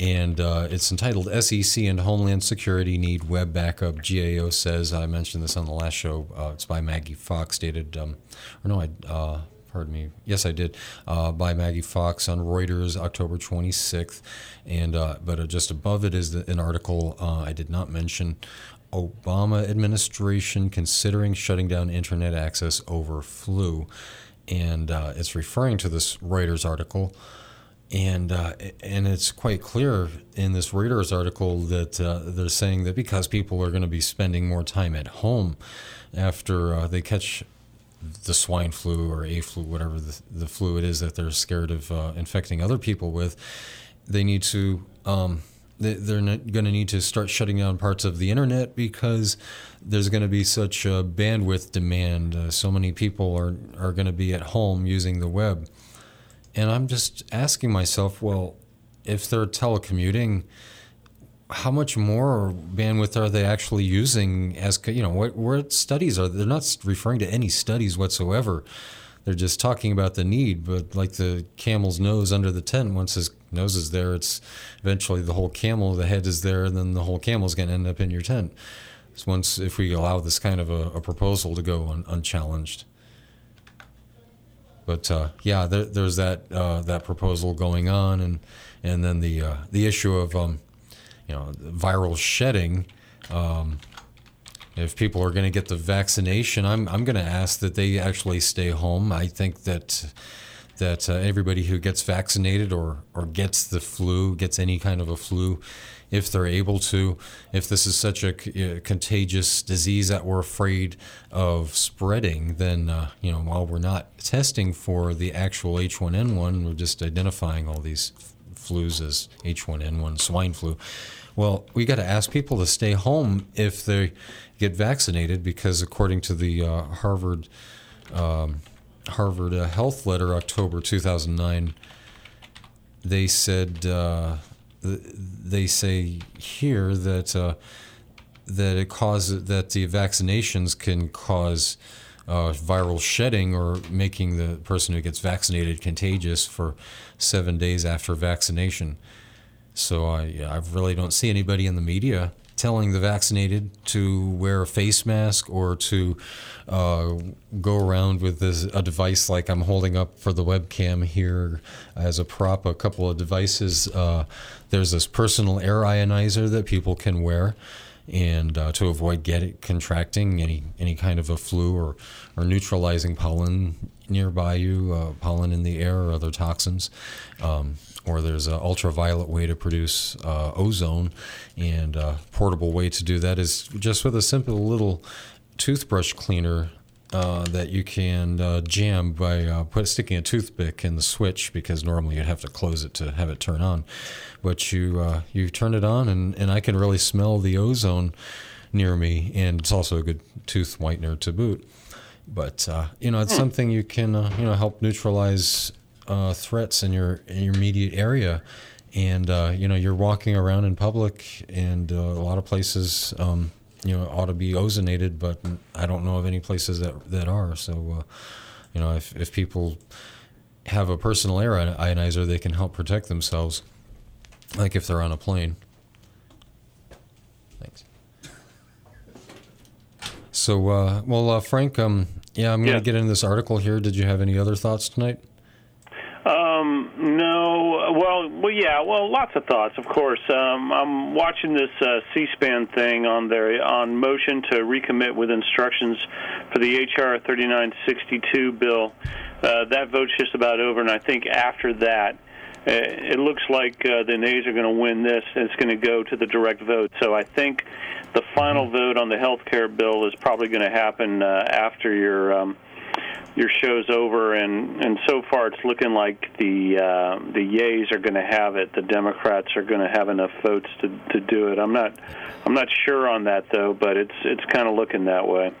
and it's entitled "SEC and Homeland Security Need Web Backup." GAO says I mentioned this on the last show. It's by Maggie Fox, dated um, or no, I. Pardon me. Yes, I did. Uh, by Maggie Fox on Reuters, October 26th. And uh, but uh, just above it is the, an article uh, I did not mention. Obama administration considering shutting down internet access over flu, and uh, it's referring to this Reuters article. And uh, and it's quite clear in this Reuters article that uh, they're saying that because people are going to be spending more time at home after uh, they catch the swine flu or a flu, whatever the, the flu it is that they're scared of uh, infecting other people with, they need to um, they, they're going to need to start shutting down parts of the internet because there's going to be such a bandwidth demand. Uh, so many people are are going to be at home using the web, and I'm just asking myself, well, if they're telecommuting, how much more bandwidth are they actually using? As you know, what what studies are they're not referring to any studies whatsoever. They're just talking about the need, but like the camel's nose under the tent, once his nose is there, it's eventually the whole camel, the head is there, and then the whole camel's going to end up in your tent. So once, if we allow this kind of a, a proposal to go un, unchallenged. But uh, yeah, there, there's that uh, that proposal going on, and and then the uh, the issue of um, you know viral shedding. Um, if people are going to get the vaccination, I'm I'm going to ask that they actually stay home. I think that that uh, everybody who gets vaccinated or or gets the flu, gets any kind of a flu, if they're able to, if this is such a uh, contagious disease that we're afraid of spreading, then uh, you know while we're not testing for the actual H1N1, we're just identifying all these flus as H1N1 swine flu. Well, we got to ask people to stay home if they get vaccinated because according to the uh, Harvard um, Harvard uh, Health Letter, October 2009, they said uh, th- they say here that uh, that it causes that the vaccinations can cause uh, viral shedding or making the person who gets vaccinated contagious for seven days after vaccination. So I, I really don't see anybody in the media telling the vaccinated to wear a face mask or to uh, go around with this, a device like I'm holding up for the webcam here as a prop. A couple of devices. Uh, there's this personal air ionizer that people can wear. And uh, to avoid getting contracting any any kind of a flu or, or neutralizing pollen nearby you, uh, pollen in the air or other toxins, um, or there's an ultraviolet way to produce uh, ozone, and a portable way to do that is just with a simple little toothbrush cleaner uh, that you can uh, jam by uh, put, sticking a toothpick in the switch because normally you'd have to close it to have it turn on, but you uh, you turn it on and, and I can really smell the ozone near me, and it's also a good tooth whitener to boot. But uh, you know, it's Hmm. something you can uh, you know help neutralize uh, threats in your in your immediate area, and uh, you know you're walking around in public, and uh, a lot of places um, you know ought to be ozonated, but I don't know of any places that that are. So, uh, you know, if if people have a personal air ionizer, they can help protect themselves, like if they're on a plane. Thanks. So, uh, well, uh, Frank, um, yeah, I'm going to Yeah. get into this article here. Did you have any other thoughts tonight? Um, no. Well, well, yeah. Well, lots of thoughts, of course. Um, I'm watching this uh, C-SPAN thing on their on motion to recommit with instructions for the HR 3962 bill. Uh, that vote's just about over, and I think after that, uh, it looks like uh, the nays are going to win this, and it's going to go to the direct vote. So I think the final vote on the health care bill is probably going to happen uh, after your. Um, your show's over, and and so far it's looking like the uh, the yays are going to have it. The Democrats are going to have enough votes to to do it. I'm not I'm not sure on that though, but it's it's kind of looking that way.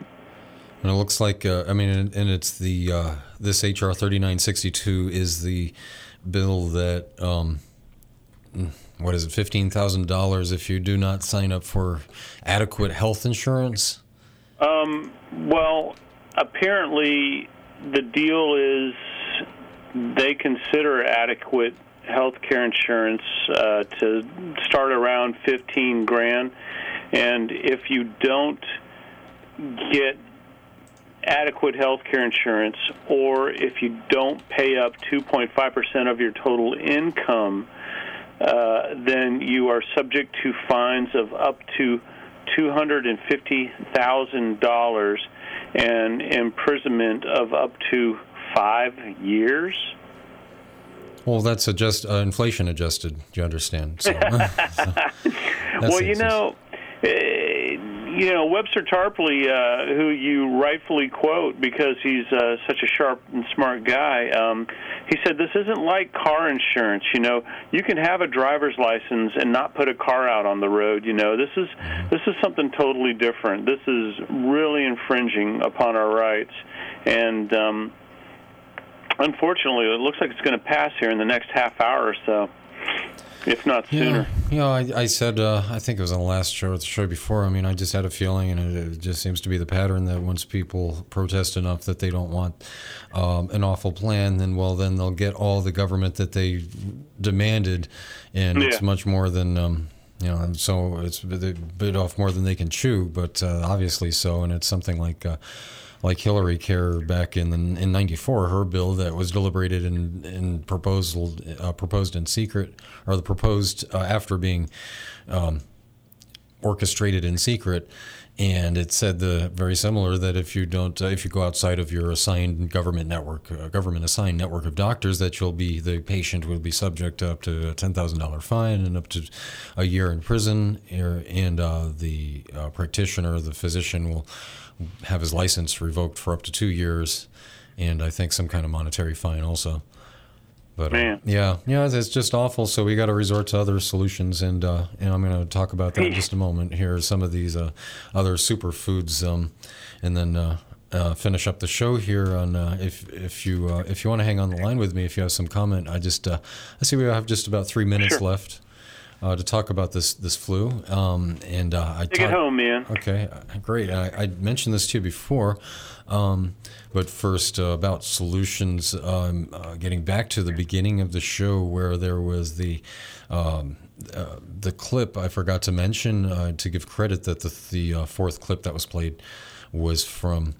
And it looks like, uh, I mean, and, and it's the uh, this HR 3962 is the bill that, um, what is it, fifteen thousand dollars if you do not sign up for adequate health insurance. Um, well, apparently the deal is they consider adequate health care insurance uh, to start around 15 grand, and if you don't get adequate health care insurance, or if you don't pay up 2.5% of your total income, uh, then you are subject to fines of up to $250,000 and imprisonment of up to five years. Well, that's adjust uh, inflation adjusted. Do you understand? So, so well, you know, you know Webster Tarpley, uh, who you rightfully quote because he's uh, such a sharp and smart guy. Um, he said this isn't like car insurance. You know, you can have a driver's license and not put a car out on the road. You know, this is this is something totally different. This is really infringing upon our rights, and um, unfortunately, it looks like it's going to pass here in the next half hour or so. If not sooner. Yeah, you know, I, I said uh, I think it was on the last show or the show before. I mean, I just had a feeling, and it, it just seems to be the pattern that once people protest enough that they don't want um, an awful plan, then well, then they'll get all the government that they demanded, and it's much more than. Um, you know, and so it's a bit bit off more than they can chew, but uh, obviously so, and it's something like uh, like Hillary Care back in the, in '94, her bill that was deliberated and, and proposal uh, proposed in secret, or the proposed uh, after being um, orchestrated in secret, and it said the very similar that if you don't, uh, if you go outside of your assigned government network, uh, government assigned network of doctors, that you'll be the patient will be subject up to a ten thousand dollar fine and up to a year in prison, er, and uh, the uh, practitioner, the physician, will have his license revoked for up to two years, and I think some kind of monetary fine also. But uh, yeah, yeah, it's just awful. So we got to resort to other solutions, and uh, and I'm going to talk about that in just a moment. Here are some of these uh, other superfoods, um, and then uh, uh, finish up the show here. On uh, if if you uh, if you want to hang on the line with me, if you have some comment, I just uh, I see we have just about three minutes Sure. left. Uh, to talk about this this flu, um, and uh, I Take it talked- home, man. Okay, uh, great. I, I mentioned this to you before, um, but first uh, about solutions. Um, uh, getting back to the beginning of the show, where there was the um, uh, the clip I forgot to mention uh, to give credit that the the uh, fourth clip that was played was from.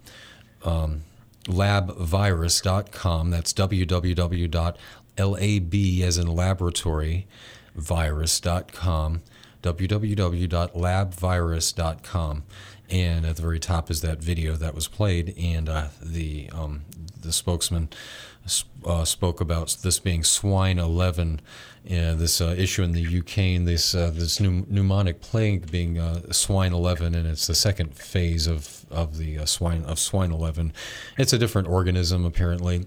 Um, labvirus.com. That's www.lab as in laboratory virus.com. www.labvirus.com. And at the very top is that video that was played, and uh, the um, the spokesman uh, spoke about this being swine 11, uh, this uh, issue in the UK, and this uh, this pneum- pneumonic plague being uh, swine 11, and it's the second phase of of the uh, swine of swine 11. It's a different organism apparently.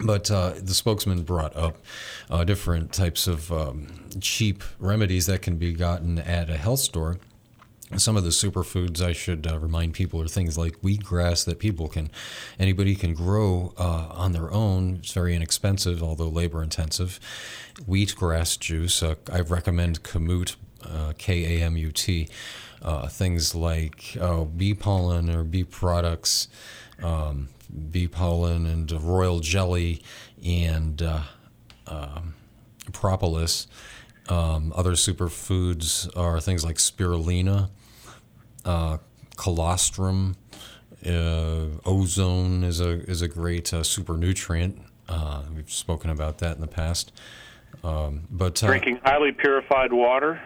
But uh, the spokesman brought up uh, different types of um, cheap remedies that can be gotten at a health store. Some of the superfoods I should uh, remind people are things like wheatgrass that people can, anybody can grow uh, on their own. It's very inexpensive, although labor intensive. Wheatgrass juice. Uh, I recommend Kamut, uh, K A M U T. Uh, things like uh, bee pollen or bee products, um, bee pollen and royal jelly and uh, um, propolis. Um, other superfoods are things like spirulina, uh, colostrum, uh, ozone is a is a great super nutrient. We've spoken about that in the past. Um, but Drinking highly purified water.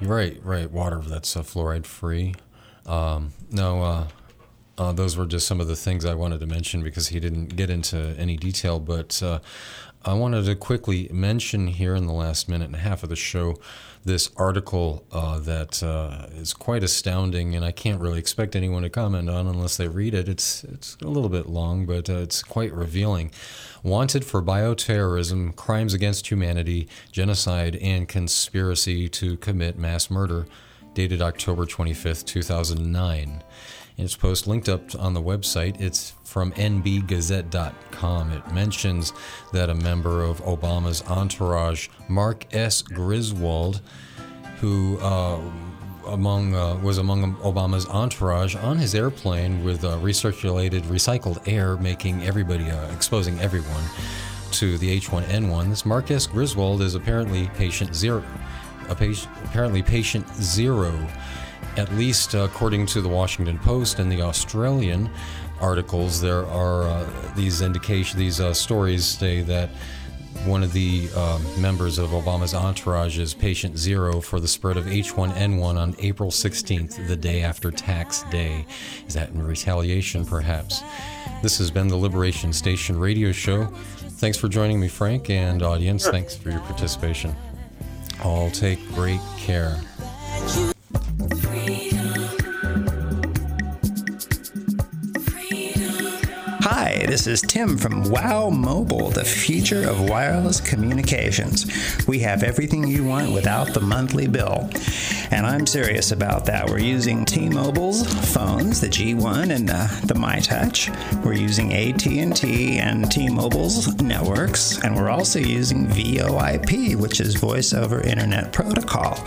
Right, right. Water that's uh, fluoride free. Um, no, uh, uh, those were just some of the things I wanted to mention because he didn't get into any detail. But uh, I wanted to quickly mention here in the last minute and a half of the show this article uh, that uh, is quite astounding, and I can't really expect anyone to comment on unless they read it. It's it's a little bit long, but it's quite revealing. Wanted for bioterrorism, crimes against humanity, genocide, and conspiracy to commit mass murder, dated October 25th, 2009. And it's post linked up on the website. It's from nbgazette.com. It mentions that a member of Obama's entourage, Mark S. Griswold, who uh, among uh, was among Obama's entourage on his airplane with uh, recirculated recycled air, making everybody uh, exposing everyone to the H1N1. This Mark Griswold is apparently patient zero, patient, apparently patient zero, at least according to the Washington Post and the Australian articles. There are uh, these indication, these uh, stories say that one of the um, members of Obama's entourage is patient zero for the spread of H1N1 on April 16th, the day after tax day. Is that in retaliation, perhaps? This has been the Liberation Station radio show. Thanks for joining me, Frank, and audience. Thanks for your participation. All take great care. Hi, this is Tim from WOW Mobile, the future of wireless communications. We have everything you want without the monthly bill. And I'm serious about that. We're using T-Mobile's phones, the G1 and uh, the MyTouch. We're using AT&T and T-Mobile's networks, and we're also using VoIP, which is Voice over Internet Protocol.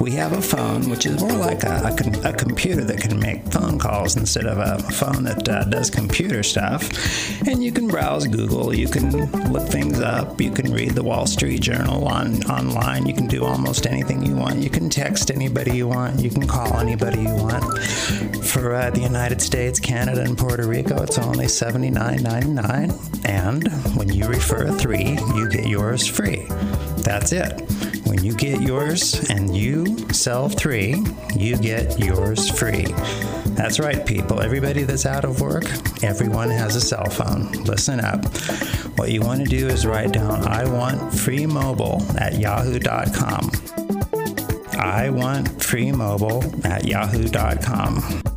We have a phone which is more like a, a, a computer that can make phone calls instead of a phone that uh, does computer stuff. And you can browse Google, you can look things up, you can read the Wall Street Journal on online, you can do almost anything you want. You can text anybody you want, you can call anybody you want. For uh, the United States, Canada, and Puerto Rico, it's only $79.99. And when you refer three, you get yours free. That's it. When you get yours and you sell three, you get yours free. That's right, people. Everybody that's out of work, everyone has a cell phone. Listen up. What you want to do is write down, I want free mobile at yahoo.com. I want free mobile at yahoo.com.